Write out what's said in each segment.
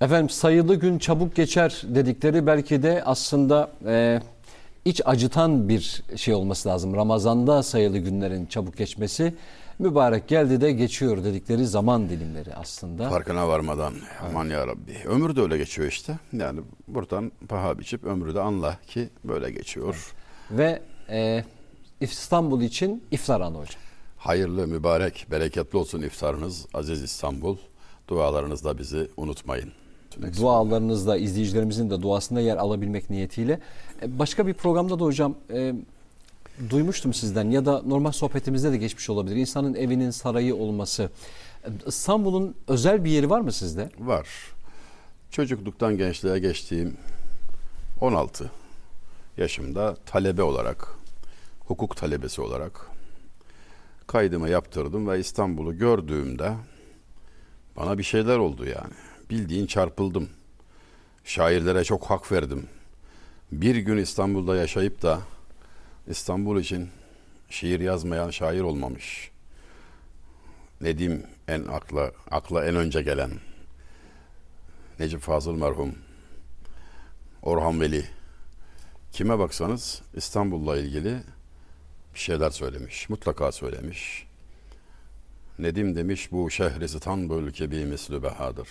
Efendim sayılı gün çabuk geçer dedikleri belki de aslında e, iç acıtan bir şey olması lazım. Ramazanda sayılı günlerin çabuk geçmesi mübarek geldi de geçiyor dedikleri zaman dilimleri aslında. Farkına varmadan aman ya Rabbi. Ömür de öyle geçiyor işte. Yani buradan paha biçip ömrü de anla ki böyle geçiyor. Ve e, İstanbul için iftar anı hocam. Hayırlı, mübarek, bereketli olsun iftarınız aziz İstanbul. Dualarınızda bizi unutmayın. Dualarınızda izleyicilerimizin de duasında yer alabilmek niyetiyle. E, başka bir programda da hocam e, duymuştum sizden ya da normal sohbetimizde de geçmiş olabilir. İnsanın evinin sarayı olması. E, İstanbul'un özel bir yeri var mı sizde? Var. Çocukluktan gençliğe geçtiğim 16 yaşımda talebe olarak, hukuk talebesi olarak kaydımı yaptırdım ve İstanbul'u gördüğümde bana bir şeyler oldu yani. Bildiğin çarpıldım. Şairlere çok hak verdim. Bir gün İstanbul'da yaşayıp da İstanbul için şiir yazmayan şair olmamış. Nedim en akla akla en önce gelen. Necip Fazıl merhum. Orhan Veli. Kime baksanız İstanbul'la ilgili bir şeyler söylemiş. Mutlaka söylemiş. Nedim demiş bu şehri İstanbul ki bir mislü behadır.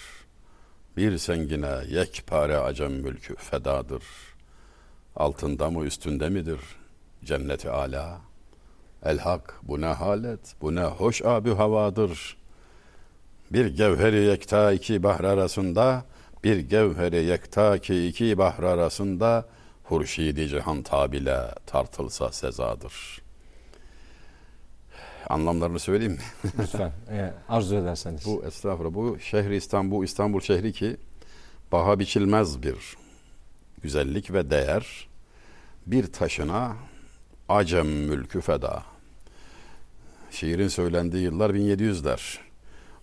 Bir sengine yekpare acem mülkü fedadır. Altında mı üstünde midir cenneti ala? El hak bu ne halet, bu ne hoş abü havadır. Bir gevheri yekta iki bahr arasında, bir gevheri yekta ki iki bahr arasında, hurşidi cihan tabile tartılsa sezadır. Anlamlarını söyleyeyim mi? Lütfen e, arzu ederseniz. Bu estağfurullah bu şehri İstanbul, İstanbul şehri ki baha biçilmez bir güzellik ve değer. Bir taşına Acem mülkü feda. Şiirin söylendiği yıllar 1700'ler.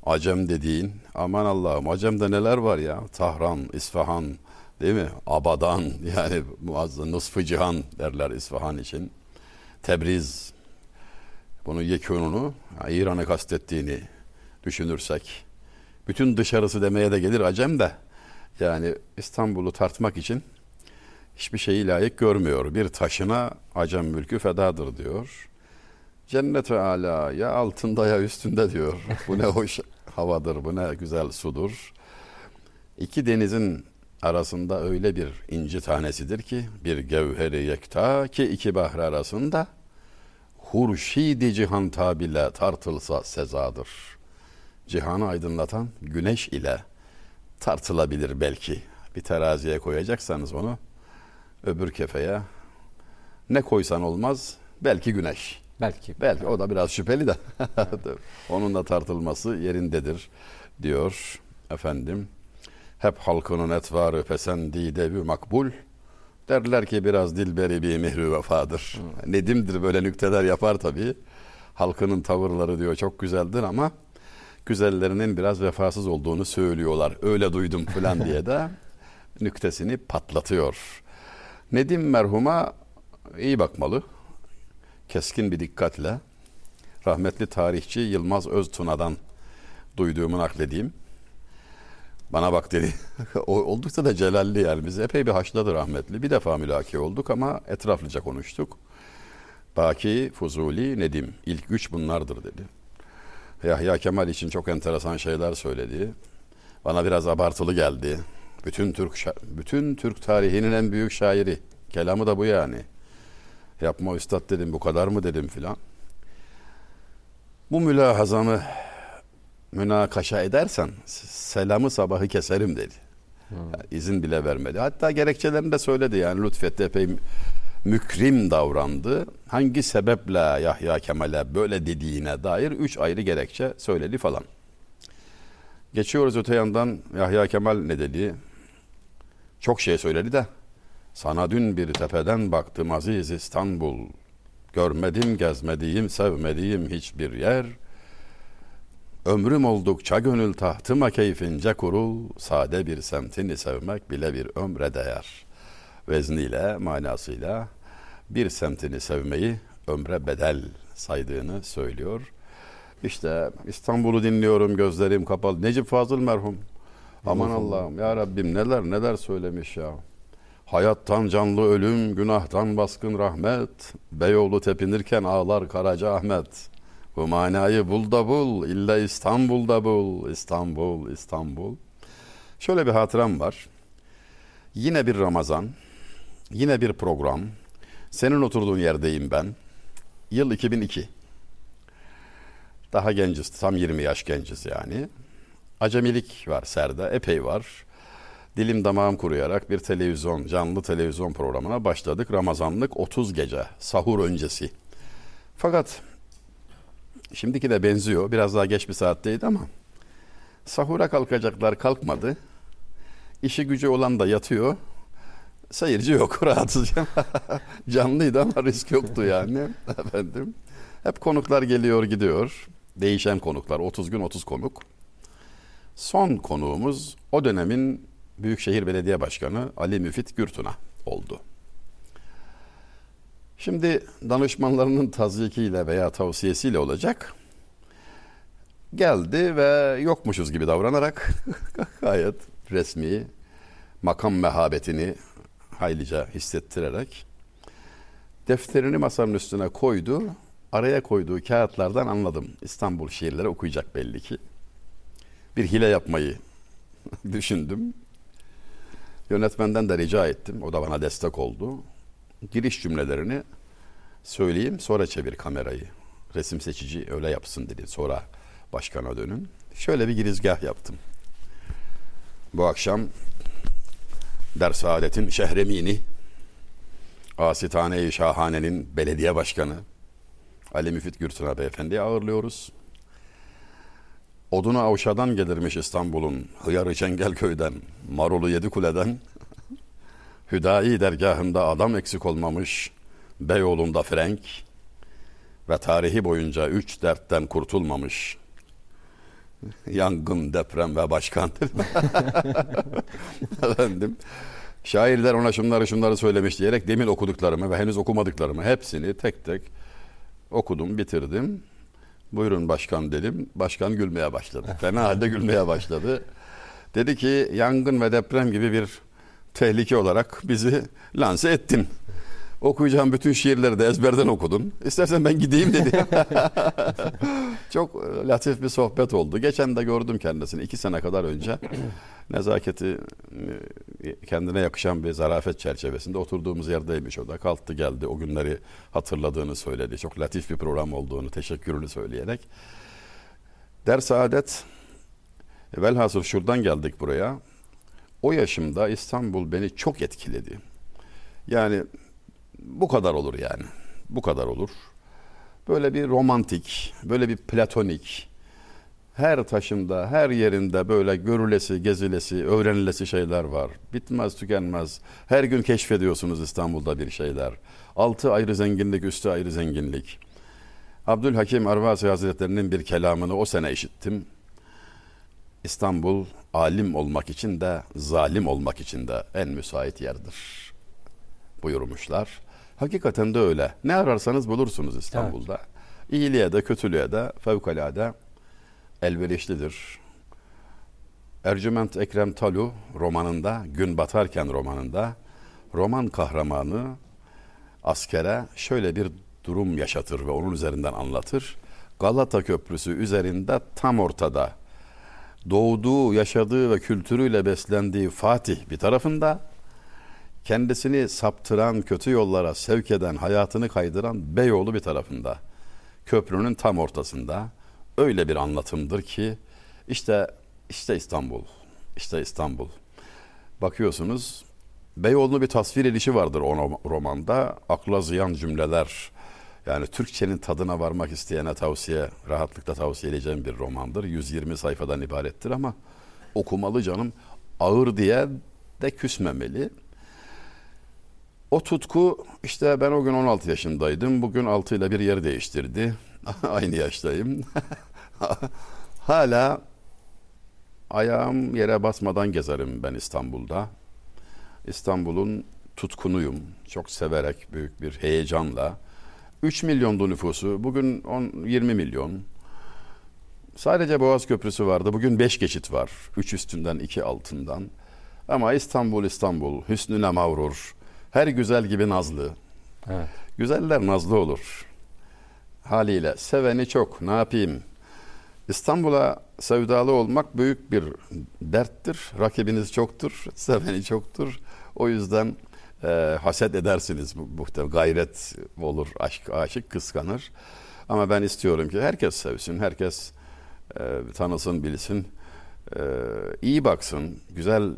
Acem dediğin aman Allah'ım Acem'de neler var ya. Tahran, İsfahan değil mi? Abadan yani muazzam nısfı cihan derler İsfahan için. Tebriz bunu yekununu İran'ı kastettiğini düşünürsek bütün dışarısı demeye de gelir Acem de yani İstanbul'u tartmak için hiçbir şeyi layık görmüyor. Bir taşına Acem mülkü fedadır diyor. Cennet ve ala ya altında ya üstünde diyor. Bu ne hoş havadır, bu ne güzel sudur. İki denizin arasında öyle bir inci tanesidir ki bir gevheri yekta ki iki bahar arasında hurşidi cihan tabile tartılsa sezadır. Cihanı aydınlatan güneş ile tartılabilir belki. Bir teraziye koyacaksanız onu öbür kefeye ne koysan olmaz belki güneş. Belki. Belki o da biraz şüpheli de onun da tartılması yerindedir diyor efendim. Hep halkının etvarı pesendi devi makbul. Derler ki biraz dilberi bir mihri vefadır. Hmm. Nedimdir böyle nükteler yapar tabii. Halkının tavırları diyor çok güzeldir ama güzellerinin biraz vefasız olduğunu söylüyorlar. Öyle duydum falan diye de nüktesini patlatıyor. Nedim merhuma iyi bakmalı. Keskin bir dikkatle rahmetli tarihçi Yılmaz Öztuna'dan duyduğumu nakledeyim. Bana bak dedi. Oldukça da celalli yani. Biz epey bir haşladı rahmetli. Bir defa mülaki olduk ama etraflıca konuştuk. Baki, Fuzuli, Nedim. İlk güç bunlardır dedi. Yahya Kemal için çok enteresan şeyler söyledi. Bana biraz abartılı geldi. Bütün Türk bütün Türk tarihinin en büyük şairi. Kelamı da bu yani. Yapma üstad dedim bu kadar mı dedim filan. Bu mülahazamı münakaşa edersen selamı sabahı keserim dedi. Hmm. Yani izin bile vermedi. Hatta gerekçelerini de söyledi yani lütfetti epey mükrim davrandı. Hangi sebeple Yahya Kemal'e böyle dediğine dair üç ayrı gerekçe söyledi falan. Geçiyoruz öte yandan Yahya Kemal ne dedi? Çok şey söyledi de sana dün bir tepeden baktım aziz İstanbul. Görmedim, gezmediğim, sevmediğim hiçbir yer. Ömrüm oldukça gönül tahtıma keyfince kurul. Sade bir semtini sevmek bile bir ömre değer. Vezniyle, manasıyla bir semtini sevmeyi ömre bedel saydığını söylüyor. İşte İstanbul'u dinliyorum gözlerim kapalı. Necip Fazıl merhum Aman Allah'ım ya Rabbim neler neler söylemiş ya. Hayattan canlı ölüm, günahtan baskın rahmet. Beyoğlu tepinirken ağlar Karaca Ahmet. Bu manayı bul da bul, illa İstanbul'da bul, İstanbul, İstanbul. Şöyle bir hatıram var. Yine bir Ramazan, yine bir program. Senin oturduğun yerdeyim ben. Yıl 2002. Daha genciz, tam 20 yaş genciz yani. Acemilik var serde, epey var. Dilim damağım kuruyarak bir televizyon, canlı televizyon programına başladık. Ramazanlık 30 gece, sahur öncesi. Fakat şimdiki de benziyor. Biraz daha geç bir saatteydi ama sahura kalkacaklar kalkmadı. İşi gücü olan da yatıyor. Seyirci yok rahatsız. Canlıydı ama risk yoktu yani efendim. Hep konuklar geliyor gidiyor. Değişen konuklar. 30 gün 30 konuk. Son konuğumuz o dönemin Büyükşehir Belediye Başkanı Ali Müfit Gürtuna oldu. Şimdi danışmanlarının tazyikiyle veya tavsiyesiyle olacak. Geldi ve yokmuşuz gibi davranarak gayet resmi makam mehabetini haylice hissettirerek defterini masanın üstüne koydu. Araya koyduğu kağıtlardan anladım. İstanbul şiirleri okuyacak belli ki. Bir hile yapmayı düşündüm. Yönetmenden de rica ettim. O da bana destek oldu. Giriş cümlelerini söyleyeyim sonra çevir kamerayı. Resim seçici öyle yapsın dedi. Sonra başkana dönün. Şöyle bir girizgah yaptım. Bu akşam Dersaadetin Şehremini Asitane-i Şahane'nin belediye başkanı Ali Müfit Gürtuna Beyefendi'yi ağırlıyoruz. Odunu Avşa'dan gelirmiş İstanbul'un, Hıyarı Çengelköy'den, Marulu Yedikule'den, Hüdayi dergahında adam eksik olmamış, Beyoğlu'nda Frenk ve tarihi boyunca üç dertten kurtulmamış. Yangın, deprem ve başkan. Efendim, şairler ona şunları şunları söylemiş diyerek demin okuduklarımı ve henüz okumadıklarımı hepsini tek tek okudum, bitirdim. Buyurun başkan dedim. Başkan gülmeye başladı. Fena halde gülmeye başladı. Dedi ki yangın ve deprem gibi bir tehlike olarak bizi lanse ettin. Okuyacağım bütün şiirleri de ezberden okudun. İstersen ben gideyim dedi. Çok e, latif bir sohbet oldu. Geçen de gördüm kendisini iki sene kadar önce. Nezaketi e, kendine yakışan bir zarafet çerçevesinde oturduğumuz yerdeymiş o da. Kalktı geldi o günleri hatırladığını söyledi. Çok latif bir program olduğunu teşekkürünü söyleyerek. Ders adet velhasıl şuradan geldik buraya. O yaşımda İstanbul beni çok etkiledi. Yani bu kadar olur yani. Bu kadar olur. Böyle bir romantik, böyle bir platonik, her taşında, her yerinde böyle görülesi, gezilesi, öğrenilesi şeyler var. Bitmez, tükenmez. Her gün keşfediyorsunuz İstanbul'da bir şeyler. Altı ayrı zenginlik, üstü ayrı zenginlik. Abdülhakim Arvasi Hazretleri'nin bir kelamını o sene işittim. İstanbul alim olmak için de zalim olmak için de en müsait yerdir buyurmuşlar. Hakikaten de öyle. Ne ararsanız bulursunuz İstanbul'da. Evet. İyiliğe de kötülüğe de fevkalade elverişlidir. Ercüment Ekrem Talu romanında, Gün Batarken romanında roman kahramanı askere şöyle bir durum yaşatır ve onun üzerinden anlatır. Galata Köprüsü üzerinde tam ortada doğduğu, yaşadığı ve kültürüyle beslendiği Fatih bir tarafında kendisini saptıran, kötü yollara sevk eden, hayatını kaydıran Beyoğlu bir tarafında. Köprünün tam ortasında. Öyle bir anlatımdır ki işte işte İstanbul. İşte İstanbul. Bakıyorsunuz Beyoğlu'nun bir tasvir edişi vardır o romanda. Akla ziyan cümleler. Yani Türkçenin tadına varmak isteyene tavsiye, rahatlıkla tavsiye edeceğim bir romandır. 120 sayfadan ibarettir ama okumalı canım. Ağır diye de küsmemeli. O tutku işte ben o gün 16 yaşındaydım. Bugün 6 ile bir yer değiştirdi. Aynı yaştayım. Hala ayağım yere basmadan gezerim ben İstanbul'da. İstanbul'un tutkunuyum. Çok severek büyük bir heyecanla. 3 milyondu nüfusu. Bugün 10, 20 milyon. Sadece Boğaz Köprüsü vardı. Bugün beş geçit var. Üç üstünden, iki altından. Ama İstanbul İstanbul, hüsnüne mavrur. Her güzel gibi nazlı. Evet. Güzeller nazlı olur. Haliyle seveni çok. Ne yapayım? İstanbul'a sevdalı olmak büyük bir derttir. Rakibiniz çoktur, seveni çoktur. O yüzden e, haset edersiniz. Muhtemelen gayret olur, aşk, aşık kıskanır. Ama ben istiyorum ki herkes sevsin, herkes e, tanısın, bilsin. E, iyi baksın, güzel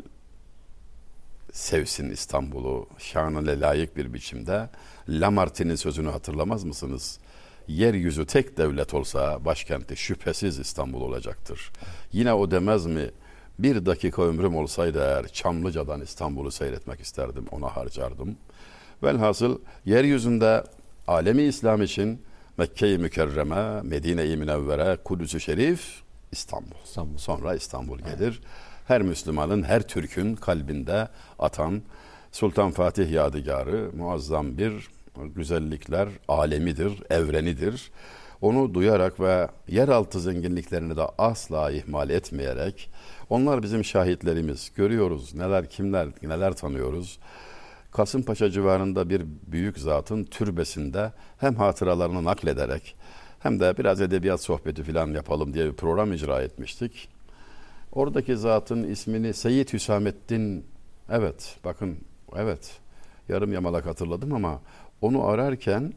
sevsin İstanbul'u şanına layık bir biçimde. Lamartine'in sözünü hatırlamaz mısınız? Yeryüzü tek devlet olsa başkenti şüphesiz İstanbul olacaktır. Yine o demez mi? Bir dakika ömrüm olsaydı eğer Çamlıca'dan İstanbul'u seyretmek isterdim, ona harcardım. Velhasıl yeryüzünde alemi İslam için Mekke-i Mükerreme, Medine-i Münevvere, Kudüs-ü Şerif, İstanbul. İstanbul. Sonra İstanbul gelir. Her Müslümanın, her Türk'ün kalbinde atan Sultan Fatih yadigarı muazzam bir güzellikler alemidir, evrenidir. Onu duyarak ve yeraltı zenginliklerini de asla ihmal etmeyerek onlar bizim şahitlerimiz. Görüyoruz neler kimler neler tanıyoruz. Kasımpaşa civarında bir büyük zatın türbesinde hem hatıralarını naklederek hem de biraz edebiyat sohbeti falan yapalım diye bir program icra etmiştik. Oradaki zatın ismini Seyyid Hüsamettin evet bakın evet yarım yamalak hatırladım ama onu ararken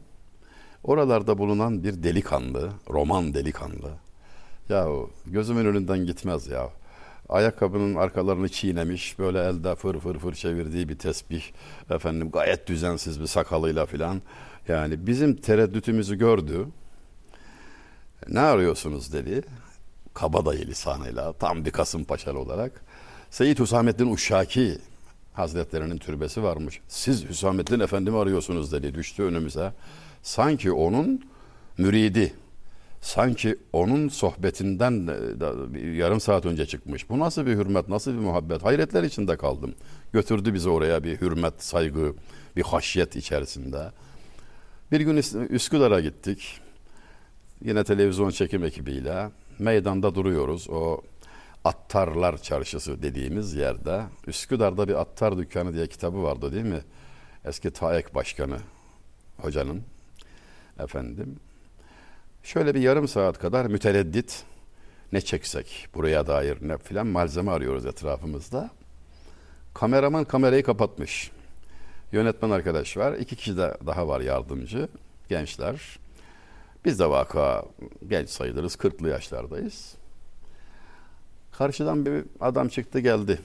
oralarda bulunan bir delikanlı, roman delikanlı. Ya gözümün önünden gitmez ya. Ayakkabının arkalarını çiğnemiş, böyle elde fır fır fır çevirdiği bir tesbih. Efendim gayet düzensiz bir sakalıyla filan. Yani bizim tereddütümüzü gördü. Ne arıyorsunuz dedi. Kabadayı lisanıyla tam bir Kasımpaşalı olarak. Seyyid Hüsamettin Uşşaki Hazretlerinin türbesi varmış. Siz Hüsamettin Efendimi arıyorsunuz dedi düştü önümüze. Sanki onun müridi, sanki onun sohbetinden yarım saat önce çıkmış. Bu nasıl bir hürmet, nasıl bir muhabbet? Hayretler içinde kaldım. Götürdü bizi oraya bir hürmet, saygı, bir haşyet içerisinde. Bir gün Üsküdar'a gittik. Yine televizyon çekim ekibiyle meydanda duruyoruz. O Attarlar Çarşısı dediğimiz yerde Üsküdar'da bir attar dükkanı diye kitabı vardı değil mi? Eski TAEK Başkanı hocanın efendim. Şöyle bir yarım saat kadar mütereddit ne çeksek buraya dair ne filan malzeme arıyoruz etrafımızda. Kameraman kamerayı kapatmış. Yönetmen arkadaş var. iki kişi de daha var yardımcı. Gençler. Biz de vaka genç sayılırız. 40'lı yaşlardayız. Karşıdan bir adam çıktı geldi.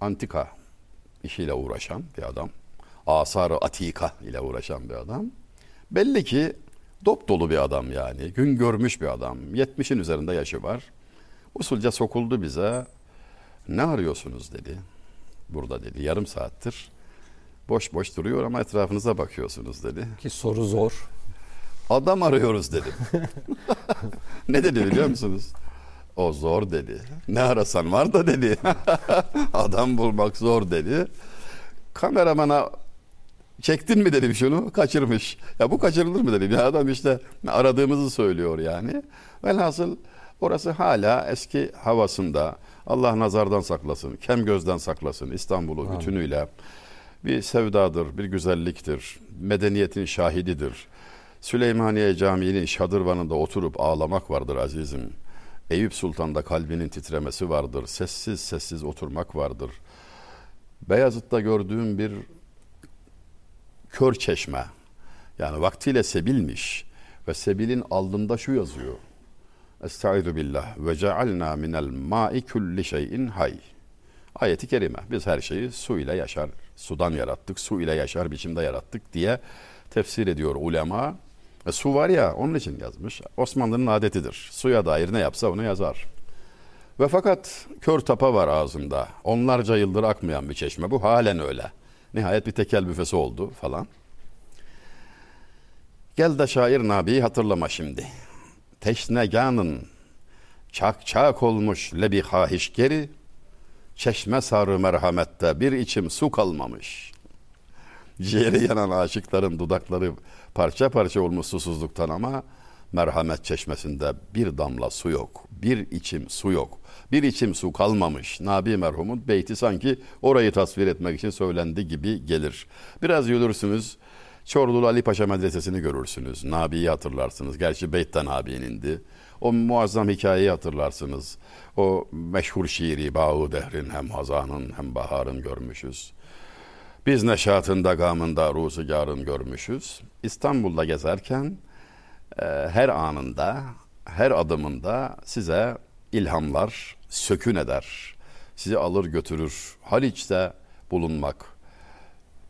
Antika işiyle uğraşan bir adam. Asar-ı Atika ile uğraşan bir adam. Belli ki dop dolu bir adam yani. Gün görmüş bir adam. 70'in üzerinde yaşı var. Usulca sokuldu bize. Ne arıyorsunuz dedi. Burada dedi. Yarım saattir. Boş boş duruyor ama etrafınıza bakıyorsunuz dedi. Ki soru zor. Adam arıyoruz dedim. ne dedi biliyor musunuz? O zor dedi. Ne arasan var da dedi. Adam bulmak zor dedi. Kameramana çektin mi dedim şunu kaçırmış. Ya bu kaçırılır mı dedim. Ya adam işte aradığımızı söylüyor yani. Velhasıl orası hala eski havasında. Allah nazardan saklasın, kem gözden saklasın İstanbul'u bütünüyle. Bir sevdadır, bir güzelliktir, medeniyetin şahididir. Süleymaniye Camii'nin şadırvanında oturup ağlamak vardır azizim. Eyüp Sultan'da kalbinin titremesi vardır. Sessiz sessiz oturmak vardır. Beyazıt'ta gördüğüm bir kör çeşme. Yani vaktiyle sebilmiş. Ve sebilin aldında şu yazıyor. Estaizu billah ve cealna minel ma'i kulli şeyin hay. Ayeti kerime. Biz her şeyi su ile yaşar, sudan yarattık, su ile yaşar biçimde yarattık diye tefsir ediyor ulema. E, su var ya onun için yazmış. Osmanlı'nın adetidir. Suya dair ne yapsa onu yazar. Ve fakat kör tapa var ağzında. Onlarca yıldır akmayan bir çeşme. Bu halen öyle. Nihayet bir tekel büfesi oldu falan. Gel de şair Nabi'yi hatırlama şimdi. Teşneganın çak çak olmuş lebi hahiş geri. Çeşme sarı merhamette bir içim su kalmamış. Ciğeri yanan aşıkların dudakları parça parça olmuş susuzluktan ama merhamet çeşmesinde bir damla su yok. Bir içim su yok. Bir içim su kalmamış. Nabi merhumun beyti sanki orayı tasvir etmek için söylendi gibi gelir. Biraz yürürsünüz. Çorlulu Ali Paşa Medresesi'ni görürsünüz. Nabi'yi hatırlarsınız. Gerçi beytten Nabi'nin indi. O muazzam hikayeyi hatırlarsınız. O meşhur şiiri Bağı Dehrin hem hazanın hem baharın görmüşüz. Biz neşatında gamında ruzigarın görmüşüz. İstanbul'da gezerken her anında, her adımında size ilhamlar sökün eder. Sizi alır götürür. Haliç'te bulunmak,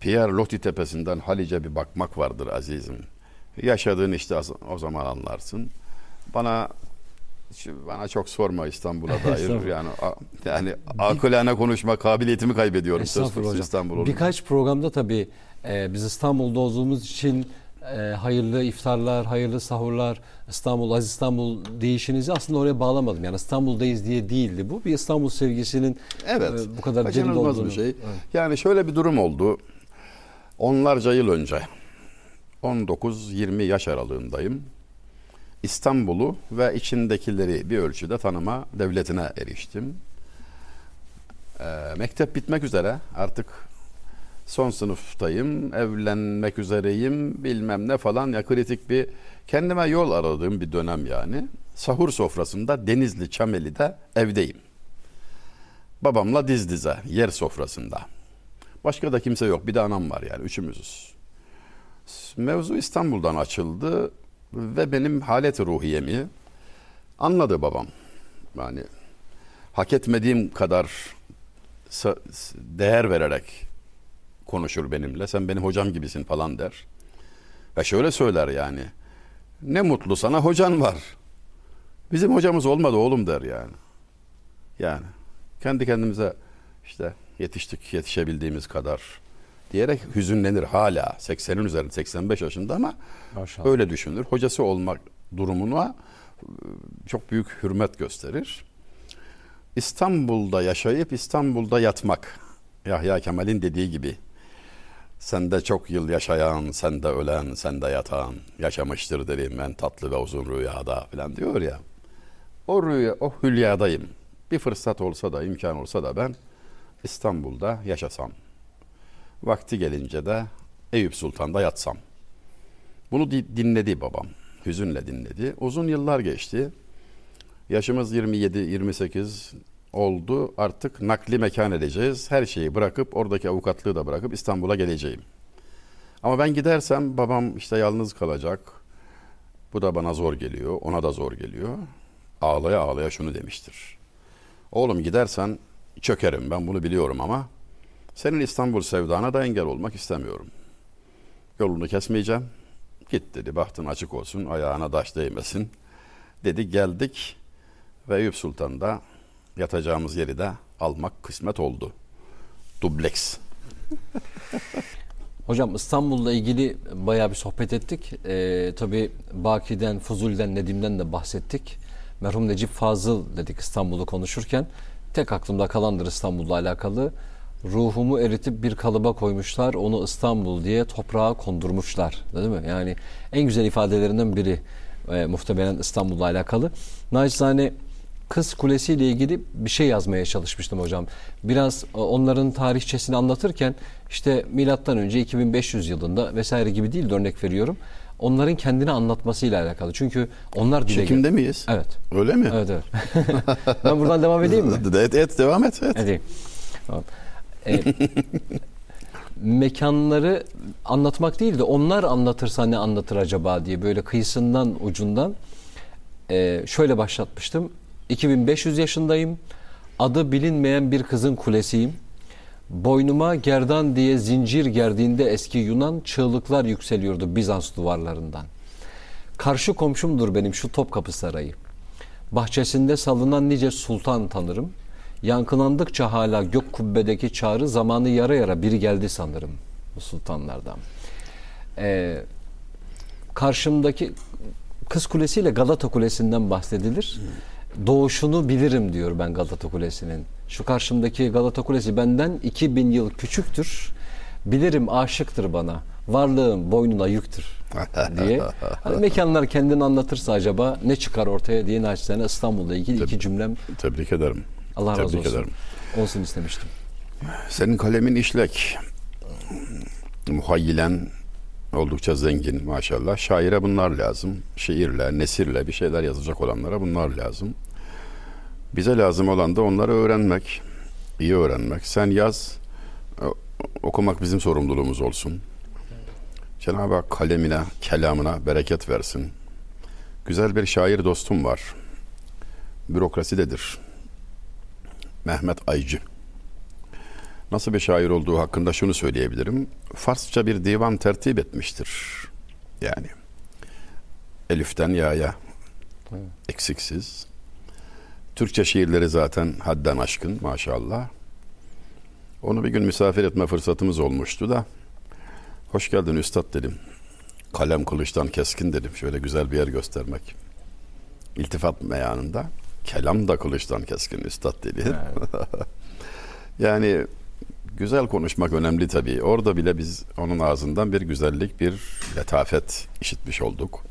Pierre Loti tepesinden Halice bir bakmak vardır azizim. Yaşadığın işte o zaman anlarsın. Bana bana çok sorma İstanbul'a dair yani yani akılane konuşma kabiliyetimi kaybediyorum söz hocam. İstanbul olunca. Birkaç programda tabii e, biz İstanbul'da olduğumuz için e, hayırlı iftarlar, hayırlı sahurlar, İstanbul, Aziz İstanbul değişinizi aslında oraya bağlamadım. Yani İstanbul'dayız diye değildi bu. Bir İstanbul sevgisinin evet, e, bu kadar derin olduğunu. bir şey. Evet. Yani şöyle bir durum oldu. Onlarca yıl önce 19-20 yaş aralığındayım. İstanbul'u ve içindekileri bir ölçüde tanıma devletine eriştim. Ee, mektep bitmek üzere artık son sınıftayım, evlenmek üzereyim bilmem ne falan ya kritik bir kendime yol aradığım bir dönem yani. Sahur sofrasında Denizli Çameli'de evdeyim. Babamla diz dize yer sofrasında. Başka da kimse yok bir de anam var yani üçümüzüz. Mevzu İstanbul'dan açıldı ve benim halet ruhiyemi anladı babam. Yani hak etmediğim kadar değer vererek konuşur benimle. Sen benim hocam gibisin falan der. Ve şöyle söyler yani. Ne mutlu sana hocan var. Bizim hocamız olmadı oğlum der yani. Yani kendi kendimize işte yetiştik yetişebildiğimiz kadar diyerek hüzünlenir hala 80'in üzerinde 85 yaşında ama Maşallah. öyle düşünür. Hocası olmak durumuna çok büyük hürmet gösterir. İstanbul'da yaşayıp İstanbul'da yatmak. Yahya Kemal'in dediği gibi sende çok yıl yaşayan, sende ölen, sende yatan, yaşamıştır derim en tatlı ve uzun rüyada falan diyor ya. O rüya, o hülyadayım. Bir fırsat olsa da, imkan olsa da ben İstanbul'da yaşasam. Vakti gelince de Eyüp Sultan'da yatsam. Bunu dinledi babam. Hüzünle dinledi. Uzun yıllar geçti. Yaşımız 27-28 oldu. Artık nakli mekan edeceğiz. Her şeyi bırakıp oradaki avukatlığı da bırakıp İstanbul'a geleceğim. Ama ben gidersem babam işte yalnız kalacak. Bu da bana zor geliyor. Ona da zor geliyor. Ağlaya ağlaya şunu demiştir. Oğlum gidersen çökerim ben bunu biliyorum ama senin İstanbul sevdana da engel olmak istemiyorum. Yolunu kesmeyeceğim. Git dedi bahtın açık olsun ayağına taş değmesin. Dedi geldik ve Eyüp Sultan'da yatacağımız yeri de almak kısmet oldu. Dubleks. Hocam İstanbul'la ilgili bayağı bir sohbet ettik. Ee, tabii Baki'den, Fuzul'den, Nedim'den de bahsettik. Merhum Necip Fazıl dedik İstanbul'u konuşurken. Tek aklımda kalandır İstanbul'la alakalı. Ruhumu eritip bir kalıba koymuşlar. Onu İstanbul diye toprağa kondurmuşlar. Değil mi? Yani en güzel ifadelerinden biri e, muhtemelen İstanbul'la alakalı. Naçizane Kız Kulesi ile ilgili bir şey yazmaya çalışmıştım hocam. Biraz e, onların tarihçesini anlatırken işte milattan önce 2500 yılında vesaire gibi değil de örnek veriyorum. Onların kendini anlatmasıyla alakalı. Çünkü onlar dile Çekimde miyiz? Evet. Öyle mi? Evet evet. ben buradan devam edeyim mi? Evet, evet devam et. Evet. Edeyim. Tamam. Ee, mekanları anlatmak değil de onlar anlatırsa ne anlatır acaba diye böyle kıyısından ucundan e, şöyle başlatmıştım. 2500 yaşındayım. Adı bilinmeyen bir kızın kulesiyim. Boynuma gerdan diye zincir gerdiğinde eski Yunan çığlıklar yükseliyordu Bizans duvarlarından. Karşı komşumdur benim şu Topkapı Sarayı. Bahçesinde salınan nice sultan tanırım. Yankılandıkça hala gök kubbedeki çağrı zamanı yara yara biri geldi sanırım bu sultanlardan. Ee, karşımdaki Kız Kulesi ile Galata Kulesi'nden bahsedilir. Doğuşunu bilirim diyor ben Galata Kulesi'nin. Şu karşımdaki Galata Kulesi benden 2000 yıl küçüktür. Bilirim aşıktır bana. Varlığım boynuna yüktür diye. Hani mekanlar kendini anlatırsa acaba ne çıkar ortaya diye naçizane İstanbul'la ilgili iki cümlem Tebrik ederim. Allah razı Tebrik olsun. ederim. Olsun istemiştim. Senin kalemin işlek. Muhayyilen oldukça zengin maşallah. Şaire bunlar lazım. Şiirle, nesirle bir şeyler yazacak olanlara bunlar lazım. Bize lazım olan da onları öğrenmek. iyi öğrenmek. Sen yaz, okumak bizim sorumluluğumuz olsun. Cenab-ı Hak kalemine, kelamına bereket versin. Güzel bir şair dostum var. Bürokrasidedir. Mehmet Aycı. Nasıl bir şair olduğu hakkında şunu söyleyebilirim. Farsça bir divan tertip etmiştir. Yani Elif'ten Ya'ya Evet. eksiksiz. Türkçe şiirleri zaten hadden aşkın maşallah. Onu bir gün misafir etme fırsatımız olmuştu da hoş geldin üstad dedim. Kalem kılıçtan keskin dedim. Şöyle güzel bir yer göstermek. İltifat meyanında. Kelam da kılıçtan keskin üstad dedi. Yani güzel konuşmak önemli tabii. Orada bile biz onun ağzından bir güzellik, bir letafet işitmiş olduk.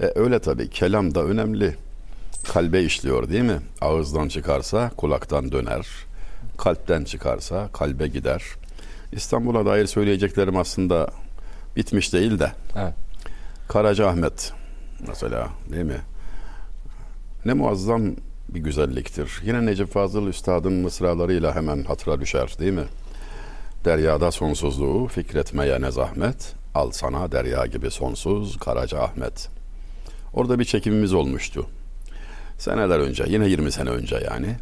E, öyle tabii. Kelam da önemli. Kalbe işliyor değil mi? Ağızdan çıkarsa kulaktan döner. Kalpten çıkarsa kalbe gider. İstanbul'a dair söyleyeceklerim aslında bitmiş değil de. Evet. Karaca Ahmet mesela değil mi? Ne muazzam bir güzelliktir. Yine Necip Fazıl Üstad'ın mısralarıyla hemen hatıra düşer değil mi? Deryada sonsuzluğu fikretmeye ne zahmet, al sana derya gibi sonsuz Karaca Ahmet. Orada bir çekimimiz olmuştu. Seneler önce, yine 20 sene önce yani.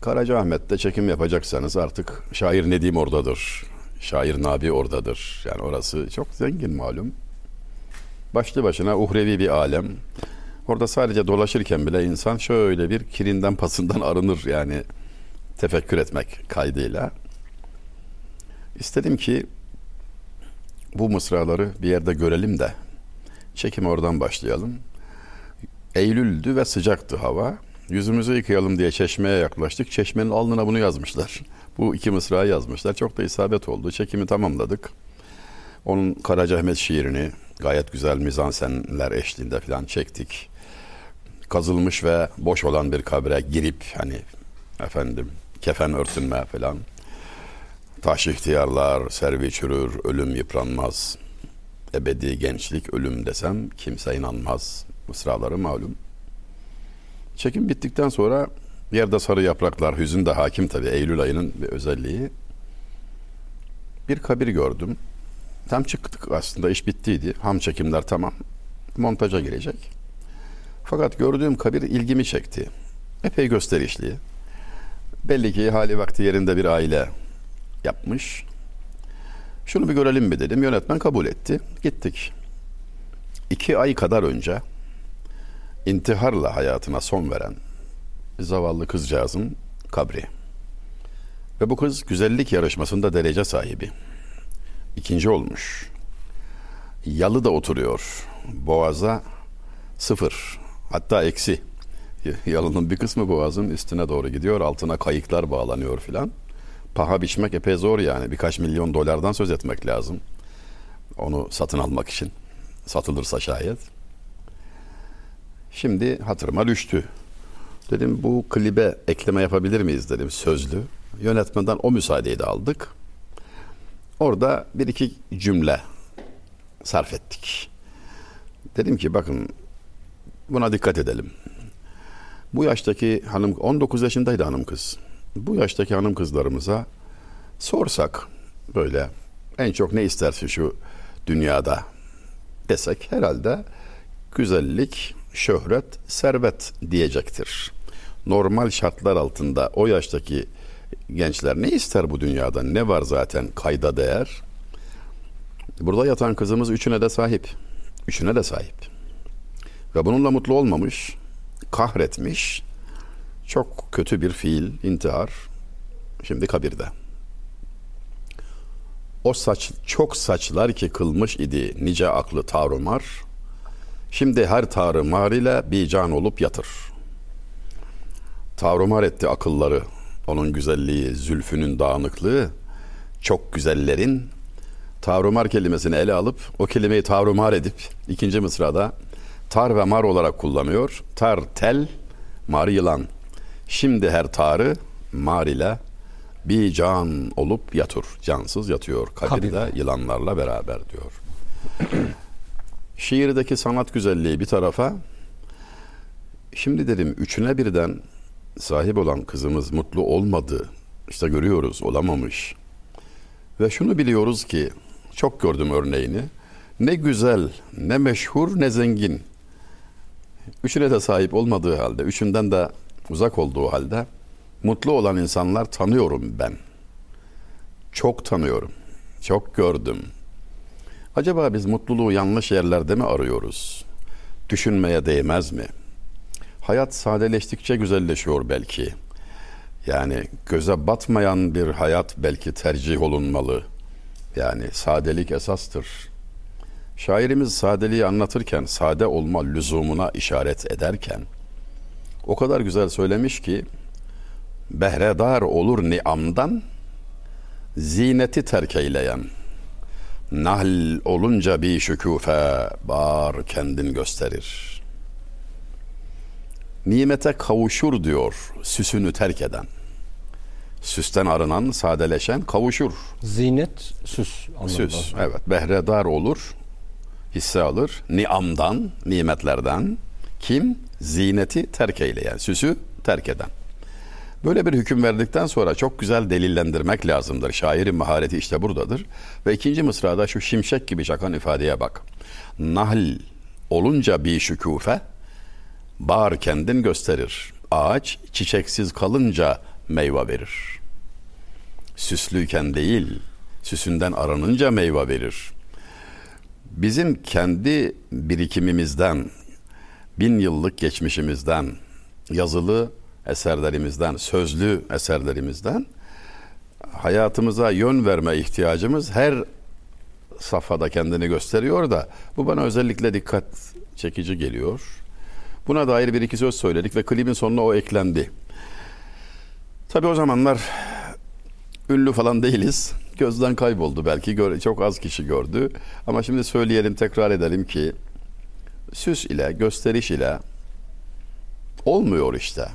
Karaca Ahmet'te çekim yapacaksanız artık şair Nedim oradadır. Şair Nabi oradadır. Yani orası çok zengin malum. Başlı başına uhrevi bir alem. Orada sadece dolaşırken bile insan şöyle bir kirinden pasından arınır yani tefekkür etmek kaydıyla. İstedim ki bu mısraları bir yerde görelim de çekim oradan başlayalım. Eylül'dü ve sıcaktı hava. Yüzümüzü yıkayalım diye çeşmeye yaklaştık. Çeşmenin alnına bunu yazmışlar. Bu iki mısrayı yazmışlar. Çok da isabet oldu. Çekimi tamamladık. Onun Karacaahmet şiirini gayet güzel mizansenler eşliğinde falan çektik. Kazılmış ve boş olan bir kabre girip hani efendim kefen örtünme falan. Taş ihtiyarlar, servi çürür, ölüm yıpranmaz. Ebedi gençlik ölüm desem kimse inanmaz. Mısraları malum. Çekim bittikten sonra yerde sarı yapraklar, hüzün de hakim tabii Eylül ayının bir özelliği. Bir kabir gördüm. Tam çıktık aslında iş bittiydi. Ham çekimler tamam. Montaja girecek. Fakat gördüğüm kabir ilgimi çekti. Epey gösterişli. Belli ki hali vakti yerinde bir aile yapmış. Şunu bir görelim mi dedim. Yönetmen kabul etti. Gittik. İki ay kadar önce intiharla hayatına son veren zavallı kızcağızın kabri. Ve bu kız güzellik yarışmasında derece sahibi. İkinci olmuş. Yalı da oturuyor. Boğaza sıfır. Hatta eksi. Yalının bir kısmı boğazın üstüne doğru gidiyor. Altına kayıklar bağlanıyor filan. Paha biçmek epey zor yani. Birkaç milyon dolardan söz etmek lazım. Onu satın almak için. Satılırsa şayet. Şimdi hatırıma düştü. Dedim bu klibe ekleme yapabilir miyiz dedim sözlü. Yönetmenden o müsaadeyi de aldık. Orada bir iki cümle sarf ettik. Dedim ki bakın buna dikkat edelim. Bu yaştaki hanım 19 yaşındaydı hanım kız. Bu yaştaki hanım kızlarımıza sorsak böyle en çok ne istersin şu dünyada desek herhalde güzellik, şöhret, servet diyecektir. Normal şartlar altında o yaştaki gençler ne ister bu dünyada? Ne var zaten kayda değer? Burada yatan kızımız üçüne de sahip. Üçüne de sahip. Ve bununla mutlu olmamış, kahretmiş. Çok kötü bir fiil, intihar. Şimdi kabirde. O saç çok saçlar ki kılmış idi nice aklı tarumar. Şimdi her tarumar ile bir can olup yatır. Tarumar etti akılları. Onun güzelliği, zülfünün dağınıklığı çok güzellerin tavrumar kelimesini ele alıp o kelimeyi tavrumar edip ikinci mısrada tar ve mar olarak kullanıyor. Tar tel, mar yılan. Şimdi her tarı mar ile bir can olup yatur. Cansız yatıyor. Kabirde Kabirde. yılanlarla beraber diyor. Şiirdeki sanat güzelliği bir tarafa Şimdi dedim üçüne birden sahip olan kızımız mutlu olmadı. İşte görüyoruz olamamış. Ve şunu biliyoruz ki çok gördüm örneğini. Ne güzel, ne meşhur, ne zengin. Üçüne de sahip olmadığı halde, üçünden de uzak olduğu halde mutlu olan insanlar tanıyorum ben. Çok tanıyorum. Çok gördüm. Acaba biz mutluluğu yanlış yerlerde mi arıyoruz? Düşünmeye değmez mi? Hayat sadeleştikçe güzelleşiyor belki. Yani göze batmayan bir hayat belki tercih olunmalı. Yani sadelik esastır. Şairimiz sadeliği anlatırken sade olma lüzumuna işaret ederken o kadar güzel söylemiş ki behredar olur niamdan zineti terk eyleyen nahl olunca bir şükufe bar kendin gösterir. Nimete kavuşur diyor süsünü terk eden. Süsten arınan, sadeleşen kavuşur. Zinet, süs. anlamında. Süs. Evet. Behredar olur. Hisse alır. Niamdan, nimetlerden. Kim? Zineti terk eyleyen. Süsü terk eden. Böyle bir hüküm verdikten sonra çok güzel delillendirmek lazımdır. Şairin mahareti işte buradadır. Ve ikinci mısrada şu şimşek gibi çakan ifadeye bak. Nahl olunca bir şükufe, bar kendin gösterir. Ağaç çiçeksiz kalınca meyve verir. Süslüyken değil, süsünden aranınca meyve verir. Bizim kendi birikimimizden, bin yıllık geçmişimizden, yazılı eserlerimizden, sözlü eserlerimizden hayatımıza yön verme ihtiyacımız her safhada kendini gösteriyor da bu bana özellikle dikkat çekici geliyor. Buna dair bir iki söz söyledik ve klibin sonuna o eklendi. Tabii o zamanlar ünlü falan değiliz. Gözden kayboldu belki. Çok az kişi gördü. Ama şimdi söyleyelim, tekrar edelim ki süs ile, gösteriş ile olmuyor işte.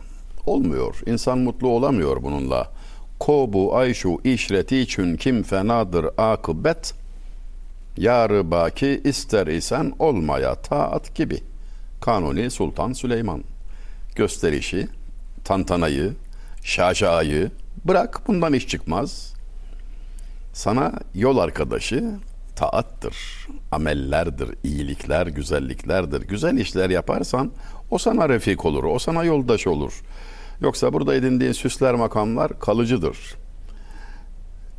Olmuyor. İnsan mutlu olamıyor bununla. Kobu ayşu işreti için kim fenadır akıbet. Yarı baki ister isen olmaya taat gibi. Kanuni Sultan Süleyman. Gösterişi, tantanayı, şaşayı bırak bundan iş çıkmaz. Sana yol arkadaşı taattır, amellerdir, iyilikler, güzelliklerdir. Güzel işler yaparsan o sana refik olur, o sana yoldaş olur. Yoksa burada edindiğin süsler makamlar kalıcıdır.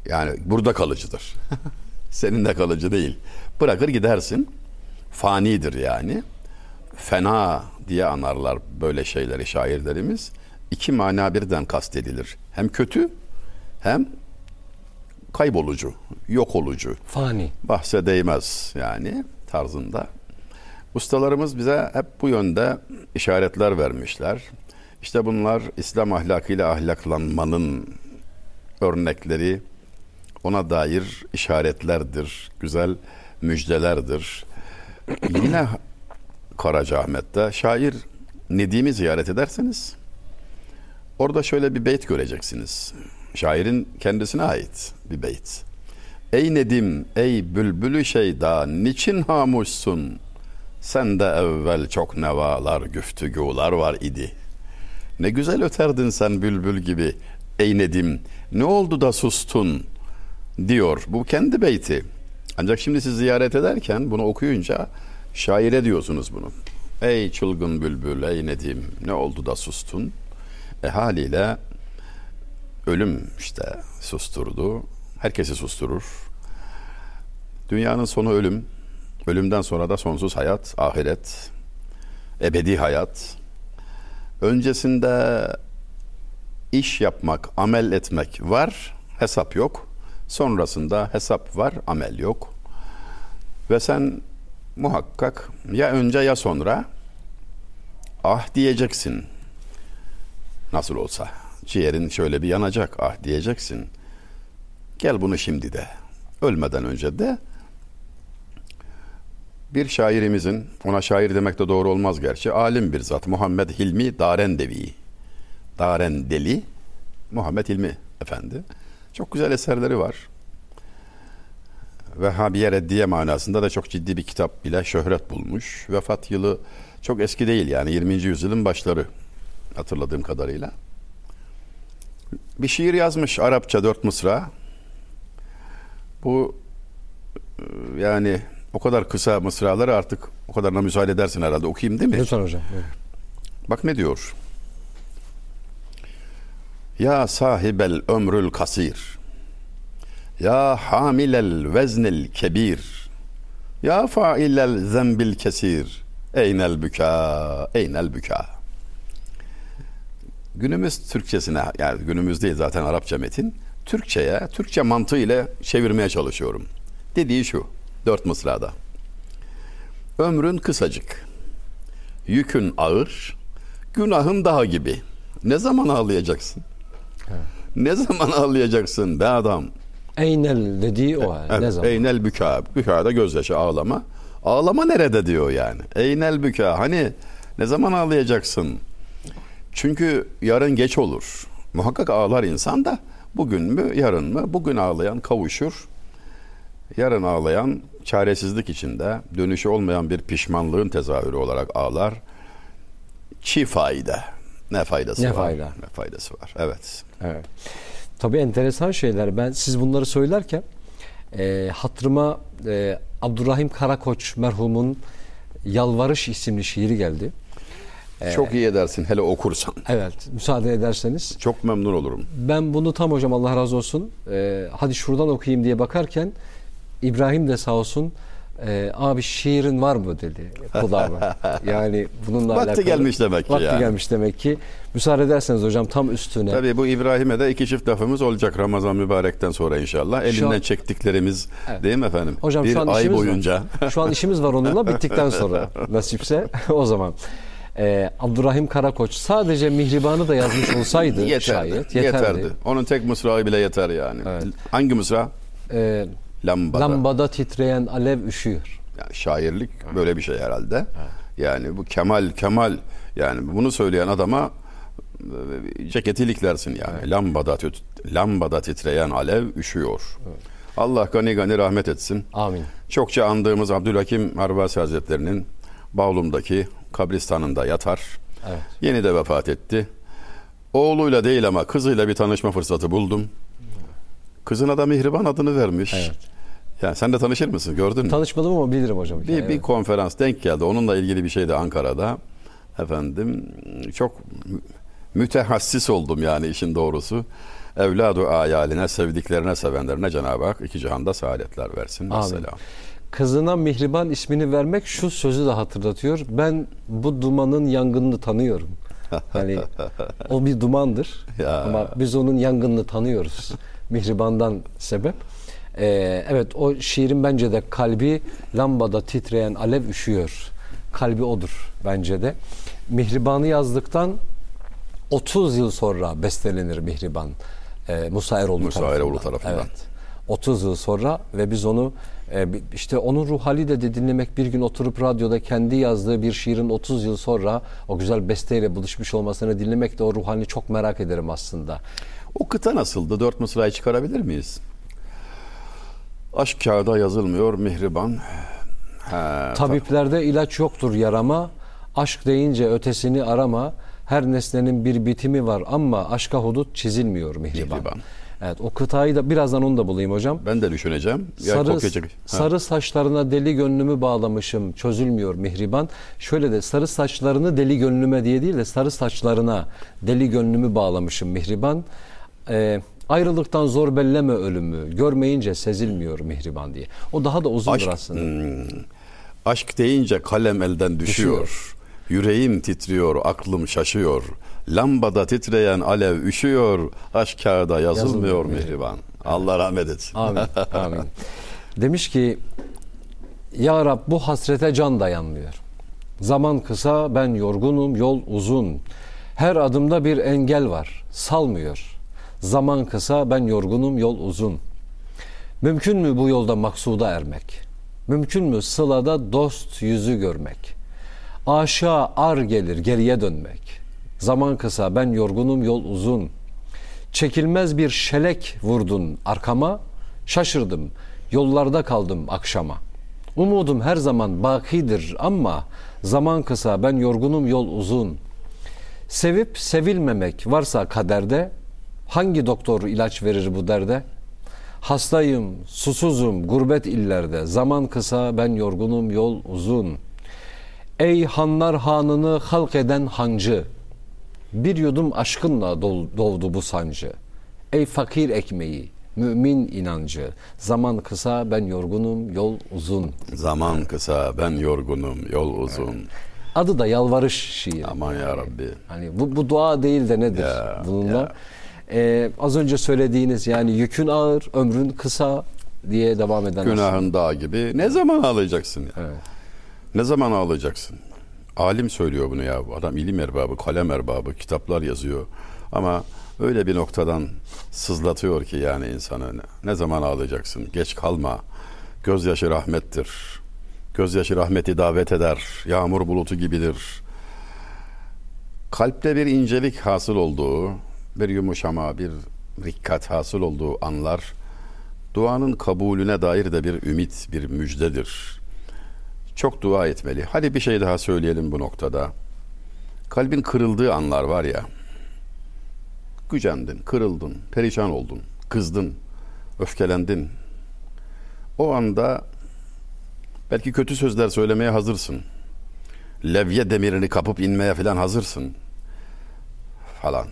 Yani burada kalıcıdır. Senin de kalıcı değil. Bırakır gidersin. Fanidir yani. Fena diye anarlar böyle şeyleri şairlerimiz. İki mana birden kastedilir. Hem kötü hem kaybolucu, yok olucu Fani. bahse değmez yani tarzında. Ustalarımız bize hep bu yönde işaretler vermişler. İşte bunlar İslam ahlakıyla ahlaklanmanın örnekleri, ona dair işaretlerdir, güzel müjdelerdir. Yine Karacaahmet'te şair Nedim'i ziyaret ederseniz orada şöyle bir beyt göreceksiniz. Şairin kendisine ait bir beyt. Ey Nedim, ey bülbülü şeyda, niçin hamuşsun? Sende evvel çok nevalar, güftügular var idi. Ne güzel öterdin sen bülbül gibi, ey Nedim, ne oldu da sustun? Diyor, bu kendi beyti. Ancak şimdi siz ziyaret ederken bunu okuyunca şaire diyorsunuz bunu. Ey çılgın bülbül, ey Nedim, ne oldu da sustun? E haliyle ölüm işte susturdu. Herkesi susturur. Dünyanın sonu ölüm. Ölümden sonra da sonsuz hayat, ahiret, ebedi hayat. Öncesinde iş yapmak, amel etmek var, hesap yok. Sonrasında hesap var, amel yok. Ve sen muhakkak ya önce ya sonra ah diyeceksin. Nasıl olsa ciğerin şöyle bir yanacak ah diyeceksin. Gel bunu şimdi de. Ölmeden önce de bir şairimizin, ona şair demek de doğru olmaz gerçi, alim bir zat Muhammed Hilmi Darendevi. Darendeli Muhammed Hilmi Efendi. Çok güzel eserleri var. Vehhabiye Reddiye manasında da çok ciddi bir kitap bile şöhret bulmuş. Vefat yılı çok eski değil yani 20. yüzyılın başları hatırladığım kadarıyla. Bir şiir yazmış Arapça dört mısra. Bu e, yani o kadar kısa mısraları artık o kadarına müsaade edersin herhalde okuyayım değil mi? Lütfen hocam. Bak ne diyor? Ya sahibel ömrül kasir. Ya hamilel veznil kebir. Ya failel zembil kesir. Eynel büka, eynel büka. Günümüz Türkçesine yani günümüz değil zaten Arapça metin. Türkçeye, Türkçe mantığı ile çevirmeye çalışıyorum. Dediği şu, dört mısrada. Ömrün kısacık, yükün ağır, günahın daha gibi. Ne zaman ağlayacaksın? Ne zaman ağlayacaksın be adam? Eynel dediği o. yani. ne Evet, zaman? Eynel büka. Büka da gözyaşı ağlama. Ağlama nerede diyor yani. Eynel büka. Hani ne zaman ağlayacaksın? Çünkü yarın geç olur. Muhakkak ağlar insan da bugün mü yarın mı? Bugün ağlayan kavuşur. Yarın ağlayan çaresizlik içinde dönüşü olmayan bir pişmanlığın tezahürü olarak ağlar. Çi fayda. Ne faydası Ne var? fayda? Ne faydası var? Evet. Evet. Tabii enteresan şeyler. Ben siz bunları söylerken e, hatırıma e, Abdurrahim Karakoç merhumun Yalvarış isimli şiiri geldi. Çok iyi edersin hele okursan. Evet, müsaade ederseniz. Çok memnun olurum. Ben bunu tam hocam Allah razı olsun. e, hadi şuradan okuyayım diye bakarken İbrahim de sağ olsun e, abi şiirin var mı dedi kulağıma. Yani bununla Vakti alakalı. gelmiş demek ki Vakti yani. gelmiş demek ki. Müsaade ederseniz hocam tam üstüne. Tabii bu İbrahim'e de iki çift lafımız olacak Ramazan mübarekten sonra inşallah. Elinden Şu an- çektiklerimiz Evet. değil mi efendim? Hocam bir şu an ay işimiz boyunca. var. Şu an işimiz var onunla bittikten sonra nasipse o zaman. Ee, Abdurrahim Karakoç sadece Mihriban'ı da yazmış olsaydı yeterdi. şayet yeterdi. yeterdi. Onun tek mısrağı bile yeter yani. Evet. Hangi mısra? Ee, Lambada. lambada titreyen alev üşüyor. Yani şairlik böyle bir şey herhalde. Yani bu kemal kemal yani bunu söyleyen adama e, ceketi iliklersin yani. Lambada tüt, lambada titreyen alev üşüyor. Allah gani gani rahmet etsin. Amin. Çokça andığımız Abdülhakim Harvasi Hazretleri'nin Bağlum'daki kabristanında yatar. Evet. Yeni de vefat etti. Oğluyla değil ama kızıyla bir tanışma fırsatı buldum. Kızına da Mihriban adını vermiş. Evet. Yani sen de tanışır mısın? Gördün mü? Tanışmadım ama bilirim hocam. Bir, Evet. bir konferans denk geldi. Onunla ilgili bir şeydi Ankara'da. Efendim çok mü- mütehassis oldum yani işin doğrusu. Evladu ayaline, sevdiklerine, sevenlerine Cenab-ı Hak iki cihanda saadetler versin. Amin. Kızına Mihriban ismini vermek şu sözü de hatırlatıyor. Ben bu dumanın yangınını tanıyorum. Hani o bir dumandır. Ya. Ama biz onun yangınını tanıyoruz. Mihriban'dan sebep. Ee, evet o şiirin bence de kalbi lambada titreyen alev üşüyor. Kalbi odur bence de. Mihriban'ı yazdıktan 30 yıl sonra bestelenir Mihriban. Ee, Musa Eroğlu Musa tarafından. Eroğlu tarafından. Evet. 30 yıl sonra ve biz onu e, işte onun ruh hali de, de dinlemek bir gün oturup radyoda kendi yazdığı bir şiirin 30 yıl sonra o güzel besteyle buluşmuş olmasını dinlemek de o ruh halini çok merak ederim aslında. O kıta nasıldı? Dört mısrayı çıkarabilir miyiz? Aşk kağıda yazılmıyor Mihriban. Ha, Tabiplerde ilaç yoktur yarama, aşk deyince ötesini arama. Her nesnenin bir bitimi var ama aşka hudut çizilmiyor Mihriban. Mihriban. Evet o kıtayı da birazdan onu da bulayım hocam. Ben de düşüneceğim. Ya sarı, sarı saçlarına deli gönlümü bağlamışım çözülmüyor mihriban. Şöyle de sarı saçlarını deli gönlüme diye değil de sarı saçlarına deli gönlümü bağlamışım mihriban. Ee, ayrılıktan zor belleme ölümü görmeyince sezilmiyor mihriban diye. O daha da uzundur Aşk, aslında. hmm, aşk deyince kalem elden düşüyor. Yüreğim titriyor, aklım şaşıyor. Lambada titreyen alev üşüyor. Aşk kağıda yazılmıyor Yazılmıyor. Mihriban. Allah rahmet etsin. Amin. Amin. Demiş ki Ya Rab bu hasrete can dayanmıyor. Zaman kısa ben yorgunum yol uzun. Her adımda bir engel var salmıyor. Zaman kısa ben yorgunum yol uzun. Mümkün mü bu yolda maksuda ermek? Mümkün mü sılada dost yüzü görmek? Aşağı ar gelir geriye dönmek. Zaman kısa ben yorgunum yol uzun. Çekilmez bir şelek vurdun arkama. Şaşırdım yollarda kaldım akşama. Umudum her zaman bakidir ama zaman kısa ben yorgunum yol uzun. Sevip sevilmemek varsa kaderde hangi doktor ilaç verir bu derde? Hastayım, susuzum, gurbet illerde. Zaman kısa, ben yorgunum, yol uzun. Ey hanlar hanını halk eden hancı. Bir yudum aşkınla doğdu bu sancı. Ey fakir ekmeği, mümin inancı. Zaman kısa, ben yorgunum, yol uzun. Zaman kısa, ben yorgunum, yol uzun. Adı da yalvarış şiiri. Aman ya Rabbi. Hani bu, bu dua değil de nedir Ya, bununla? ya. Ee, az önce söylediğiniz yani yükün ağır, ömrün kısa diye devam eden Günahın dağ gibi. Ne zaman ağlayacaksın ya? Evet. Ne zaman ağlayacaksın? Alim söylüyor bunu ya. Adam ilim erbabı, kalem erbabı, kitaplar yazıyor. Ama öyle bir noktadan sızlatıyor ki yani insanı. Ne zaman ağlayacaksın? Geç kalma. Gözyaşı rahmettir. Gözyaşı rahmeti davet eder. Yağmur bulutu gibidir. Kalpte bir incelik hasıl olduğu, bir yumuşama, bir rikkat hasıl olduğu anlar duanın kabulüne dair de bir ümit, bir müjdedir. Çok dua etmeli. Hadi bir şey daha söyleyelim bu noktada. Kalbin kırıldığı anlar var ya. Gücendin, kırıldın, perişan oldun, kızdın, öfkelendin. O anda belki kötü sözler söylemeye hazırsın. Levye demirini kapıp inmeye falan hazırsın. Falan.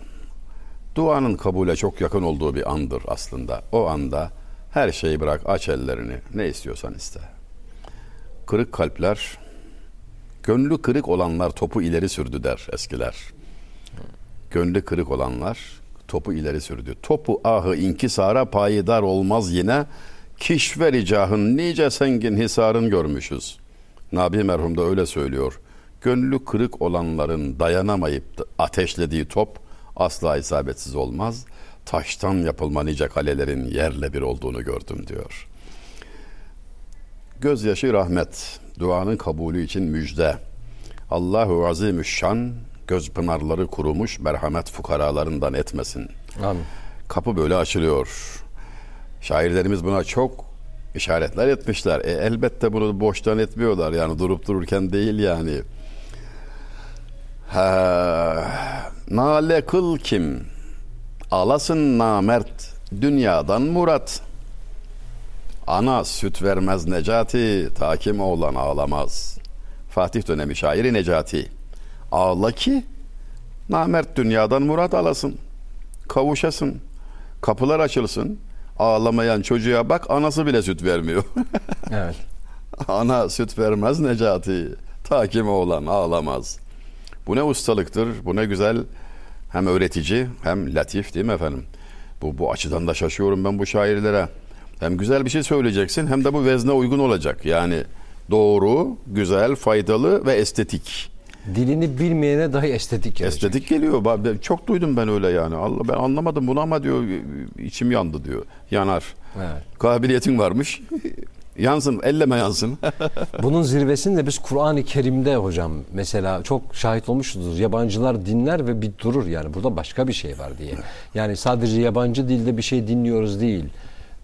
Duanın kabule çok yakın olduğu bir andır aslında. O anda her şeyi bırak, aç ellerini. Ne istiyorsan iste. Kırık kalpler, gönlü kırık olanlar topu ileri sürdü der eskiler. Gönlü kırık olanlar topu ileri sürdü. Topu ahı inkisara payidar olmaz yine. Kişveri cahın nice sengin hisarın görmüşüz. Nabi merhum da öyle söylüyor. Gönlü kırık olanların dayanamayıp da ateşlediği top asla isabetsiz olmaz. Taştan yapılma nice kalelerin yerle bir olduğunu gördüm diyor. Gözyaşı rahmet, duanın kabulü için müjde. Allahu Azimüşşan göz pınarları kurumuş merhamet fukaralarından etmesin. Amin. Kapı böyle açılıyor. Şairlerimiz buna çok işaretler etmişler. E, elbette bunu boştan etmiyorlar yani durup dururken değil yani. Ha, nale kıl kim? Alasın namert dünyadan murat. Ana süt vermez Necati, takim oğlan ağlamaz. Fatih dönemi şairi Necati. Ağla ki namert dünyadan murat alasın. Kavuşasın. Kapılar açılsın. Ağlamayan çocuğa bak anası bile süt vermiyor. Evet. Ana süt vermez Necati. Takim oğlan ağlamaz. Bu ne ustalıktır, bu ne güzel hem öğretici hem latif değil mi efendim? Bu, bu açıdan da şaşıyorum ben bu şairlere. Hem güzel bir şey söyleyeceksin hem de bu vezne uygun olacak. Yani doğru, güzel, faydalı ve estetik. Dilini bilmeyene dahi estetik gelecek. Estetik geliyor. Çok duydum ben öyle yani. Allah ben anlamadım bunu ama diyor içim yandı diyor. Yanar. Evet. Kabiliyetin varmış. yansın, elleme yansın. Bunun zirvesini de biz Kur'an-ı Kerim'de hocam mesela çok şahit olmuşuzdur. Yabancılar dinler ve bir durur yani burada başka bir şey var diye. Yani sadece yabancı dilde bir şey dinliyoruz değil.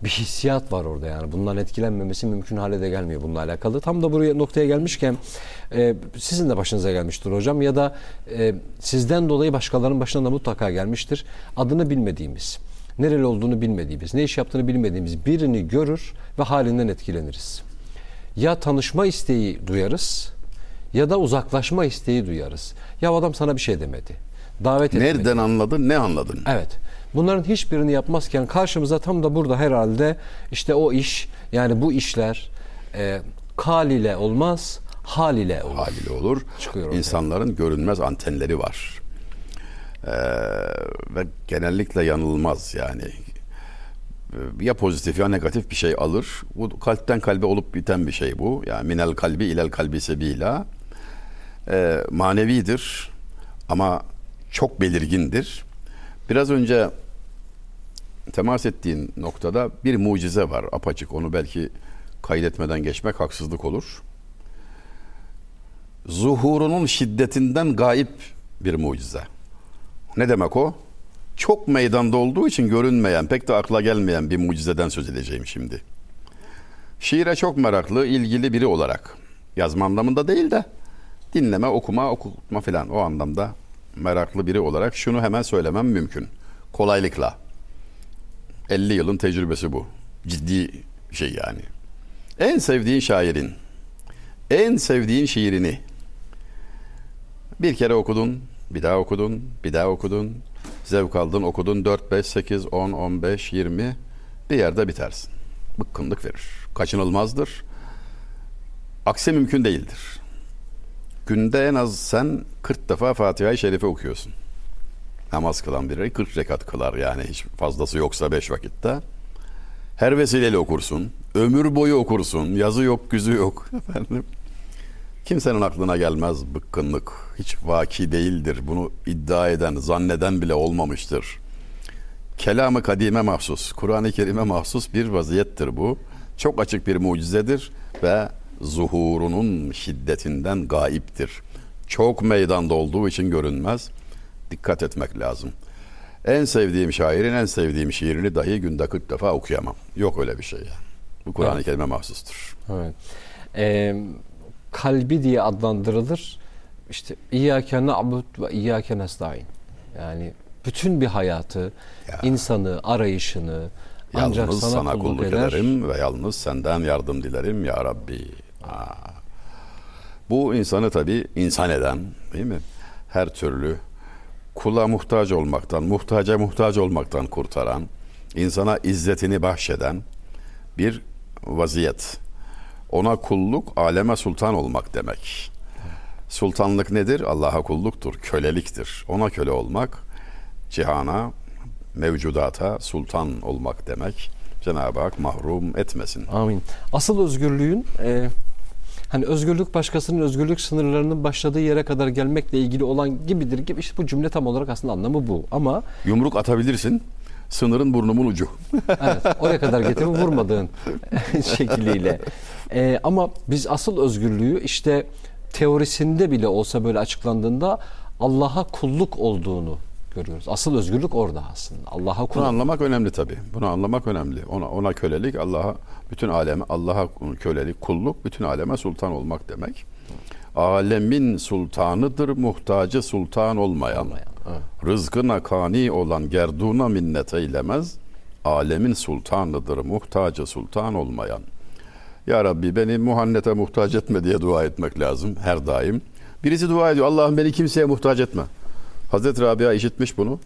Bir hissiyat var orada yani. Bundan etkilenmemesi mümkün hale de gelmiyor bununla alakalı. Tam da buraya noktaya gelmişken e, sizin de başınıza gelmiştir hocam ya da e, sizden dolayı başkalarının başına da mutlaka gelmiştir. Adını bilmediğimiz, nereli olduğunu bilmediğimiz, ne iş yaptığını bilmediğimiz birini görür ve halinden etkileniriz ya tanışma isteği duyarız ya da uzaklaşma isteği duyarız. Ya adam sana bir şey demedi. Davet etmedi. Nereden anladın, ne anladın? Evet. Bunların hiçbirini yapmazken karşımıza tam da burada herhalde işte o iş yani bu işler e, kal ile olmaz hal ile olur. haliyle olur. Çıkıyor. İnsanların görünmez antenleri var. Ee, ve genellikle yanılmaz yani. Ee, Ya pozitif ya negatif bir şey alır. Bu kalpten kalbe olup biten bir şey bu. Yani minel kalbi ilel kalbi sebila. Ee, manevidir ama çok belirgindir. Biraz önce temas ettiğin noktada bir mucize var apaçık. Onu belki kaydetmeden geçmek haksızlık olur. Zuhurunun şiddetinden gayip bir mucize. Ne demek o? Çok meydanda olduğu için görünmeyen, pek de akla gelmeyen bir mucizeden söz edeceğim şimdi. Şiire çok meraklı, ilgili biri olarak yazma anlamında değil de dinleme, okuma, okutma filan o anlamda meraklı biri olarak şunu hemen söylemem mümkün. Kolaylıkla. 50 yılın tecrübesi bu. Ciddi şey yani. En sevdiğin şairin, en sevdiğin şiirini bir kere okudun, bir daha okudun, bir daha okudun, zevk aldın, okudun 4, 5, 8, 10, 15, 20 bir yerde bitersin. Bıkkınlık verir. Kaçınılmazdır. Aksi mümkün değildir. Günde en az sen 40 defa Fatiha-i Şerife okuyorsun. Namaz kılan biri 40 rekat kılar yani hiç fazlası yoksa 5 vakitte. Her vesileyle okursun. Ömür boyu okursun. Yazı yok, güzü yok. Efendim. Kimsenin aklına gelmez bıkkınlık. Hiç vaki değildir. Bunu iddia eden, zanneden bile olmamıştır. Kelamı kadime mahsus, Kur'an-ı Kerim'e mahsus bir vaziyettir bu. Çok açık bir mucizedir ve zuhurunun şiddetinden gaiptir. Çok meydanda olduğu için görünmez. Dikkat etmek lazım. En sevdiğim şairin en sevdiğim şiirini dahi günde 40 defa okuyamam. Yok öyle bir şey yani. Bu Kur'an-ı Evet. Kerim'e mahsustur. Evet. Ee, kalbi diye adlandırılır. İşte İyyâke na'bud ve İyyâke nestaîn. Yani bütün bir hayatı, Ya. insanı, arayışını ancak Yalnız sana, sana, kulluk kulluk eder. ederim ve yalnız senden yardım dilerim ya Rabbi. Aa. Bu insanı tabii insan eden değil mi? Her türlü kula muhtaç olmaktan, muhtaca muhtaç olmaktan kurtaran, insana izzetini bahşeden bir vaziyet. Ona kulluk, aleme sultan olmak demek. Sultanlık nedir? Allah'a kulluktur, köleliktir. Ona köle olmak, cihana, mevcudata sultan olmak demek. Cenab-ı Hak mahrum etmesin. Amin. Asıl özgürlüğün e, hani özgürlük başkasının özgürlük sınırlarının başladığı yere kadar gelmekle ilgili olan gibidir gibi işte bu cümle tam olarak aslında anlamı bu. Ama Yumruk atabilirsin, sınırın burnumun ucu. evet oraya kadar getirip vurmadığın şekliyle. E, ama biz asıl özgürlüğü işte teorisinde bile olsa böyle açıklandığında Allah'a kulluk olduğunu görüyoruz. Asıl özgürlük orada aslında. Allah'a Bunu kulluk. anlamak önemli tabii. Bunu anlamak önemli. Ona ona kölelik, Allah'a bütün aleme Allah'a kölelik, kulluk bütün aleme sultan olmak demek. Alemin sultanıdır muhtacı sultan olmayan. Olmayan, evet. Rızkına kani olan gerduna minnet eylemez. Alemin sultanıdır muhtacı sultan olmayan. Ya Rabbi beni muhannete muhtaç etme diye dua etmek lazım her daim. Birisi dua ediyor. Allah'ım beni kimseye muhtaç etme. Hazreti Rabia işitmiş bunu.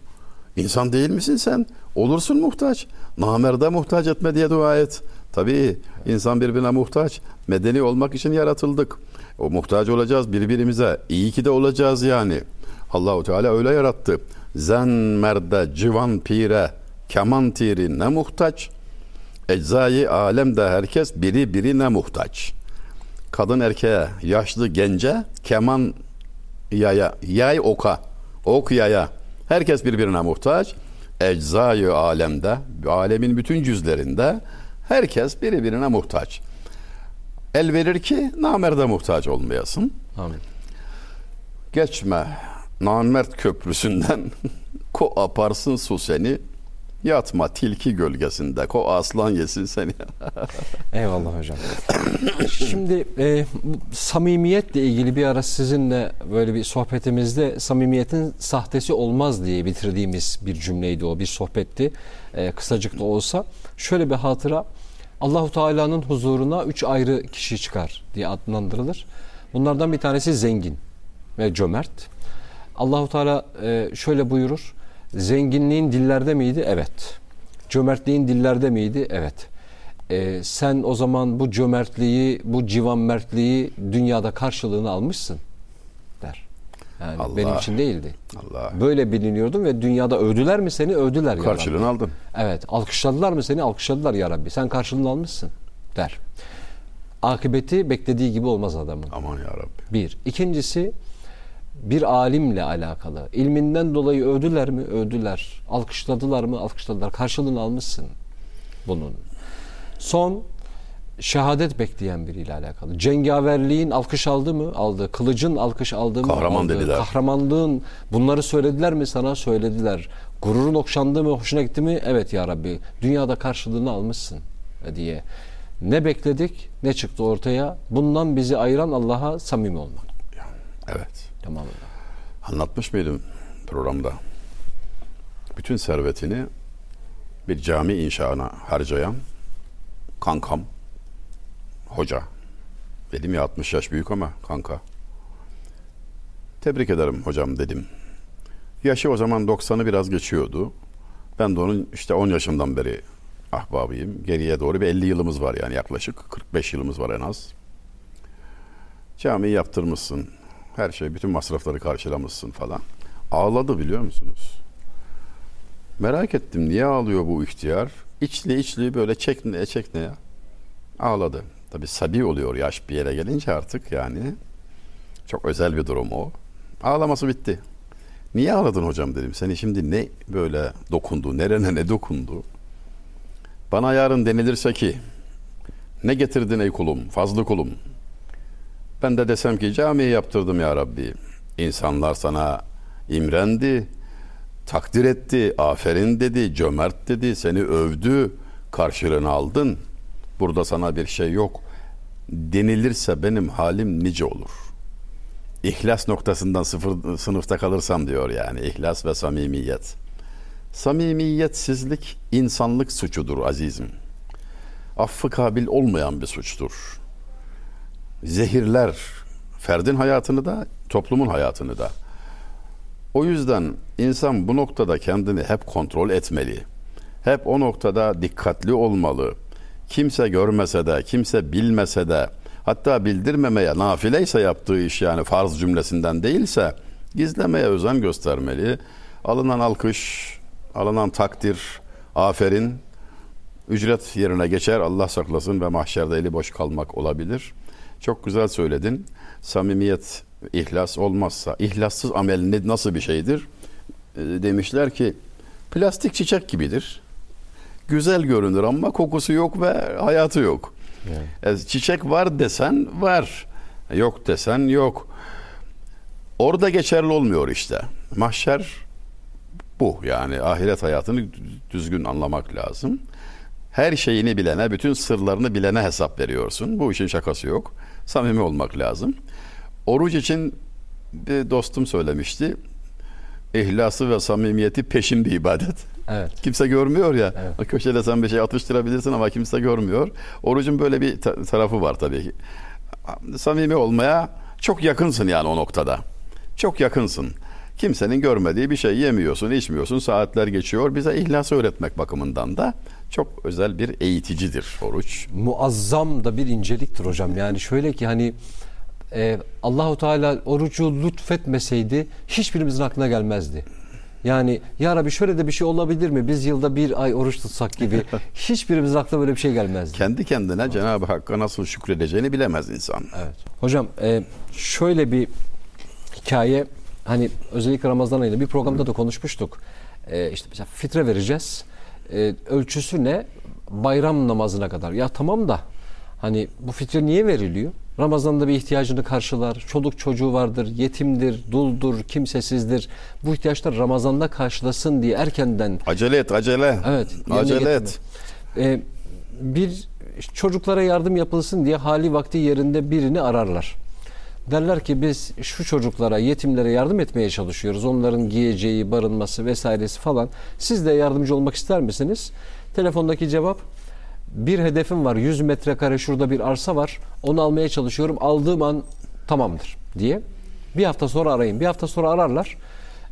İnsan değil misin sen? Olursun muhtaç. Namerde muhtaç etme diye dua et. Tabii insan birbirine muhtaç. Medeni olmak için yaratıldık. O muhtaç olacağız birbirimize. İyi ki de olacağız yani. Allahu Teala öyle yarattı. Zen merde civan pire keman tiri ne muhtaç? Eczayı alemde herkes biri birine muhtaç. Kadın erkeğe, yaşlı gence, keman yaya, yay oka, ok yaya. Herkes birbirine muhtaç. Eczayı alemde, alemin bütün cüzlerinde herkes birbirine muhtaç. El verir ki namerde muhtaç olmayasın. Amin. Geçme namert köprüsünden ko aparsın su seni. Yatma tilki gölgesinde ko aslan yesin seni. Eyvallah hocam. Şimdi e, samimiyetle ilgili bir ara sizinle böyle bir sohbetimizde samimiyetin sahtesi olmaz diye bitirdiğimiz bir cümleydi o, bir sohbetti. E, kısacık da olsa. Şöyle bir hatıra. Allahu Teala'nın huzuruna üç ayrı kişi çıkar diye adlandırılır. Bunlardan bir tanesi zengin ve cömert. Allahu Teala e, şöyle buyurur. Zenginliğin dillerde miydi? Evet. Cömertliğin dillerde miydi? Evet. E, sen o zaman bu cömertliği, bu civan mertliği dünyada karşılığını almışsın der. Yani Allah. benim için değildi. Allah Böyle biliniyordun ve dünyada övdüler mi seni? Övdüler ya Rabbi. karşılığını aldın. Evet. Alkışladılar mı seni? Alkışladılar ya Rabbi. Sen karşılığını almışsın der. Akıbeti beklediği gibi olmaz adamın. Aman ya Rabbi. Bir. İkincisi bir alimle alakalı. İlminden dolayı övdüler mi? Övdüler. Alkışladılar mı? Alkışladılar. Karşılığını almışsın bunun. Son şehadet bekleyen biriyle alakalı. Cengaverliğin alkış aldı mı? Aldı. Kılıcın alkış aldı mı? Kahraman aldı. dediler. Kahramanlığın bunları söylediler mi sana? Söylediler. Gururun okşandı mı? Hoşuna gitti mi? Evet ya Rabbi. Dünyada karşılığını almışsın diye. Ne bekledik? Ne çıktı ortaya? Bundan bizi ayıran Allah'a samimi olmak. Evet. Tamam. Anlatmış mıydım programda? Bütün servetini bir cami inşaına harcayan kankam, hoca. Dedim ya 60 yaş büyük ama kanka. Tebrik ederim hocam dedim. Yaşı o zaman 90'ı biraz geçiyordu. Ben de onun işte 10 yaşından beri ahbabıyım. Geriye doğru bir 50 yılımız var yani yaklaşık. 45 yılımız var en az. Camiyi yaptırmışsın. Her şey, bütün masrafları karşılamışsın falan. Ağladı biliyor musunuz? Merak ettim niye ağlıyor bu ihtiyar? İçli içli böyle çekneye çekneye ağladı. Tabi sabi oluyor yaş bir yere gelince artık yani. Çok özel bir durum o. Ağlaması bitti. Niye ağladın hocam dedim. Seni şimdi ne böyle dokundu, nerene ne dokundu? Bana yarın denilirse ki ne getirdin ey kulum, fazlı kulum? Ben de desem ki camiyi yaptırdım ya Rabbi. İnsanlar sana imrendi, takdir etti, aferin dedi, cömert dedi, seni övdü, karşılığını aldın. Burada sana bir şey yok. Denilirse benim halim nice olur. İhlas noktasından sıfır sınıfta kalırsam diyor yani. İhlas ve samimiyet. Samimiyetsizlik insanlık suçudur azizim. Affı kabil olmayan bir suçtur zehirler ferdin hayatını da toplumun hayatını da. O yüzden insan bu noktada kendini hep kontrol etmeli. Hep o noktada dikkatli olmalı. Kimse görmese de, kimse bilmese de, hatta bildirmemeye nafileyse yaptığı iş yani farz cümlesinden değilse gizlemeye özen göstermeli. Alınan alkış, alınan takdir, aferin, ücret yerine geçer Allah saklasın ve mahşerde eli boş kalmak olabilir. Çok güzel söyledin. Samimiyet, ihlas olmazsa, ihlassız amel ne, nasıl bir şeydir? E, demişler ki plastik çiçek gibidir. Güzel görünür ama kokusu yok ve hayatı yok. Yani. E, çiçek var desen var. Yok desen yok. Orada geçerli olmuyor işte. Mahşer bu yani ahiret hayatını düzgün anlamak lazım. Her şeyini bilene, bütün sırlarını bilene hesap veriyorsun. Bu işin şakası yok. Samimi olmak lazım. Oruç için bir dostum söylemişti. İhlası ve samimiyeti peşin bir ibadet. Evet. Kimse görmüyor ya. Evet. Köşede sen bir şey atıştırabilirsin ama kimse görmüyor. Orucun böyle bir ta- tarafı var tabii ki. Samimi olmaya çok yakınsın yani o noktada. Çok yakınsın. Kimsenin görmediği bir şey yemiyorsun, içmiyorsun, saatler geçiyor. Bize ihlası öğretmek bakımından da çok özel bir eğiticidir oruç. Muazzam da bir inceliktir hocam. Yani şöyle ki hani e, Allahu Teala orucu lütfetmeseydi hiçbirimizin aklına gelmezdi. Yani ya Rabbi şöyle de bir şey olabilir mi? Biz yılda bir ay oruç tutsak gibi. Hiçbirimizin aklına böyle bir şey gelmezdi. Kendi kendine Cenab-ı Hakk'a nasıl şükredeceğini bilemez insan. Evet. Hocam e, şöyle bir hikaye hani özellikle Ramazan ayında bir programda da konuşmuştuk. E, işte mesela fitre vereceğiz. E, ölçüsü ne? Bayram namazına kadar. Ya tamam da hani bu fitre niye veriliyor? Ramazan'da bir ihtiyacını karşılar. Çoluk çocuğu vardır, yetimdir, duldur, kimsesizdir. Bu ihtiyaçlar Ramazan'da karşılasın diye erkenden Acele et, acele. Evet. Acele getirme. et. Ee, bir çocuklara yardım yapılsın diye hali vakti yerinde birini ararlar. Derler ki biz şu çocuklara, yetimlere yardım etmeye çalışıyoruz. Onların giyeceği, barınması vesairesi falan. Siz de yardımcı olmak ister misiniz? Telefondaki cevap bir hedefim var. 100 metrekare şurada bir arsa var. Onu almaya çalışıyorum. Aldığım an tamamdır diye. Bir hafta sonra arayın. Bir hafta sonra ararlar.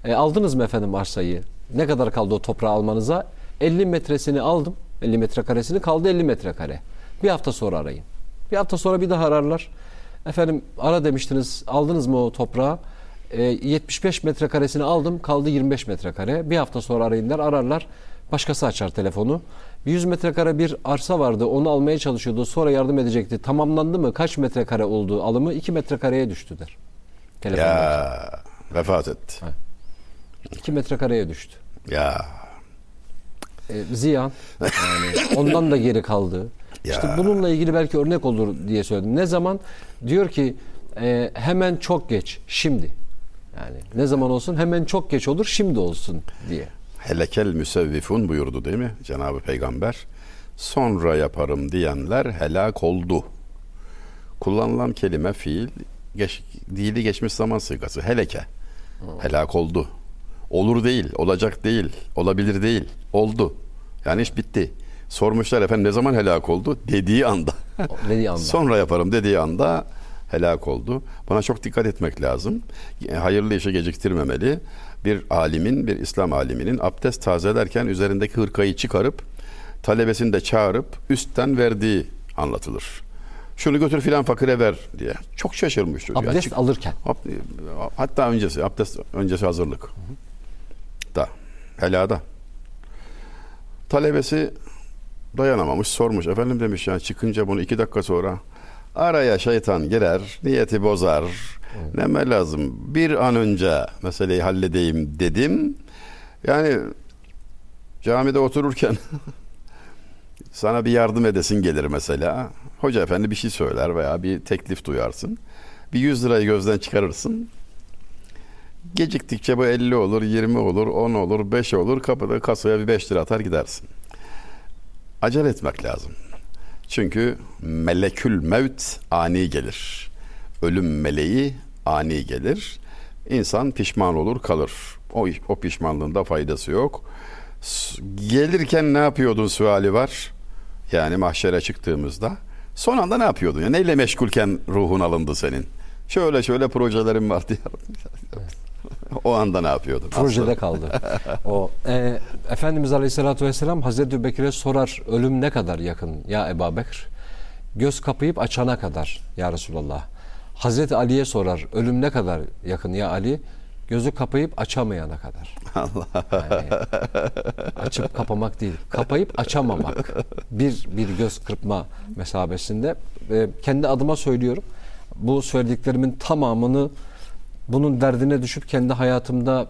E, aldınız mı efendim arsayı? Ne kadar kaldı o toprağı almanıza? 50 metresini aldım. 50 metrekaresini kaldı 50 metrekare. Bir hafta sonra arayın. Bir hafta sonra bir daha ararlar. Efendim ara demiştiniz aldınız mı o toprağı? E, 75 metrekaresini aldım kaldı 25 metrekare. Bir hafta sonra arayın der ararlar. Başkası açar telefonu. 100 metrekare bir arsa vardı onu almaya çalışıyordu sonra yardım edecekti. Tamamlandı mı? Kaç metrekare oldu alımı? 2 metrekareye düştü der. Telefondaki. Ya vefat etti. 2 metrekareye düştü. Ya E, ziyan. Yani ondan da geri kaldı. Ya. İşte bununla ilgili belki örnek olur diye söyledim. Ne zaman diyor ki e, hemen çok geç şimdi. Yani ne zaman olsun hemen çok geç olur şimdi olsun diye. helekel müsevvifun buyurdu değil mi Cenab-ı Peygamber? Sonra yaparım diyenler helak oldu. Kullanılan kelime fiil geç, dili geçmiş zaman sigası. Heleke. Helak oldu. Olur değil, olacak değil, olabilir değil. Oldu. Yani iş bitti. Sormuşlar efendim ne zaman helak oldu? Dediği anda. Dediği anda. Sonra yaparım dediği anda helak oldu. Buna çok dikkat etmek lazım. Hayırlı işi geciktirmemeli. Bir alimin, bir İslam aliminin abdest tazelerken üzerindeki hırkayı çıkarıp talebesini de çağırıp üstten verdiği anlatılır. Şunu götür filan fakire ver diye. Çok şaşırmış çocuk. Abdest Çık- alırken. Hatta öncesi, abdest öncesi hazırlık. Da, helada. Talebesi dayanamamış, sormuş. Efendim demiş yani çıkınca bunu iki dakika sonra araya şeytan girer, niyeti bozar. Neme lazım? Bir an önce meseleyi halledeyim dedim. Yani camide otururken sana bir yardım edesin gelir mesela. Hoca efendi bir şey söyler veya bir teklif duyarsın. Bir 100 lirayı gözden çıkarırsın. Geciktikçe bu 50 olur, 20 olur, 10 olur, 5 olur. Kapıda kasaya bir 5 lira atar gidersin. Acele etmek lazım. Çünkü melekül mevt ani gelir. Ölüm meleği ani gelir. İnsan pişman olur kalır. O, o pişmanlığında faydası yok. Gelirken ne yapıyordun suali var. Yani mahşere çıktığımızda. Son anda ne yapıyordun? Ya neyle meşgulken ruhun alındı senin? Şöyle şöyle projelerim var diye. o anda ne yapıyordun? Projede kaldı. o e, Efendimiz Aleyhisselatü Vesselam Hazreti Bekir'e sorar ölüm ne kadar yakın ya Ebu Bekir? Göz kapayıp açana kadar ya Resulallah. Hazreti Ali'ye sorar ölüm ne kadar yakın ya Ali? Gözü kapayıp açamayana kadar. Allah. Yani açıp kapamak değil. Kapayıp açamamak. Bir, bir göz kırpma mesabesinde. E, kendi adıma söylüyorum. Bu söylediklerimin tamamını bunun derdine düşüp kendi hayatımda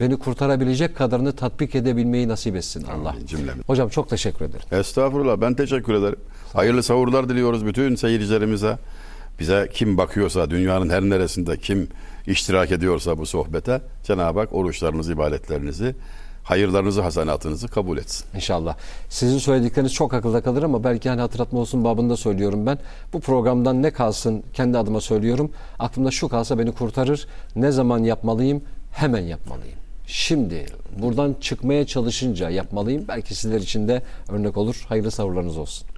beni kurtarabilecek kadarını tatbik edebilmeyi nasip etsin Allah. Amin, cümlemiz. Hocam çok teşekkür ederim. Estağfurullah ben teşekkür ederim. Hayırlı sahurlar diliyoruz bütün seyircilerimize. Bize kim bakıyorsa dünyanın her neresinde kim iştirak ediyorsa bu sohbete Cenab-ı Hak oruçlarınızı, ibadetlerinizi, hayırlarınızı, hasenatınızı kabul etsin. İnşallah. Sizin söyledikleriniz çok akılda kalır ama belki hani hatırlatma olsun babında söylüyorum ben. Bu programdan ne kalsın kendi adıma söylüyorum. Aklımda şu kalsa beni kurtarır. Ne zaman yapmalıyım? Hemen yapmalıyım. Şimdi buradan çıkmaya çalışınca yapmalıyım. Belki sizler için de örnek olur. Hayırlı savurlarınız olsun.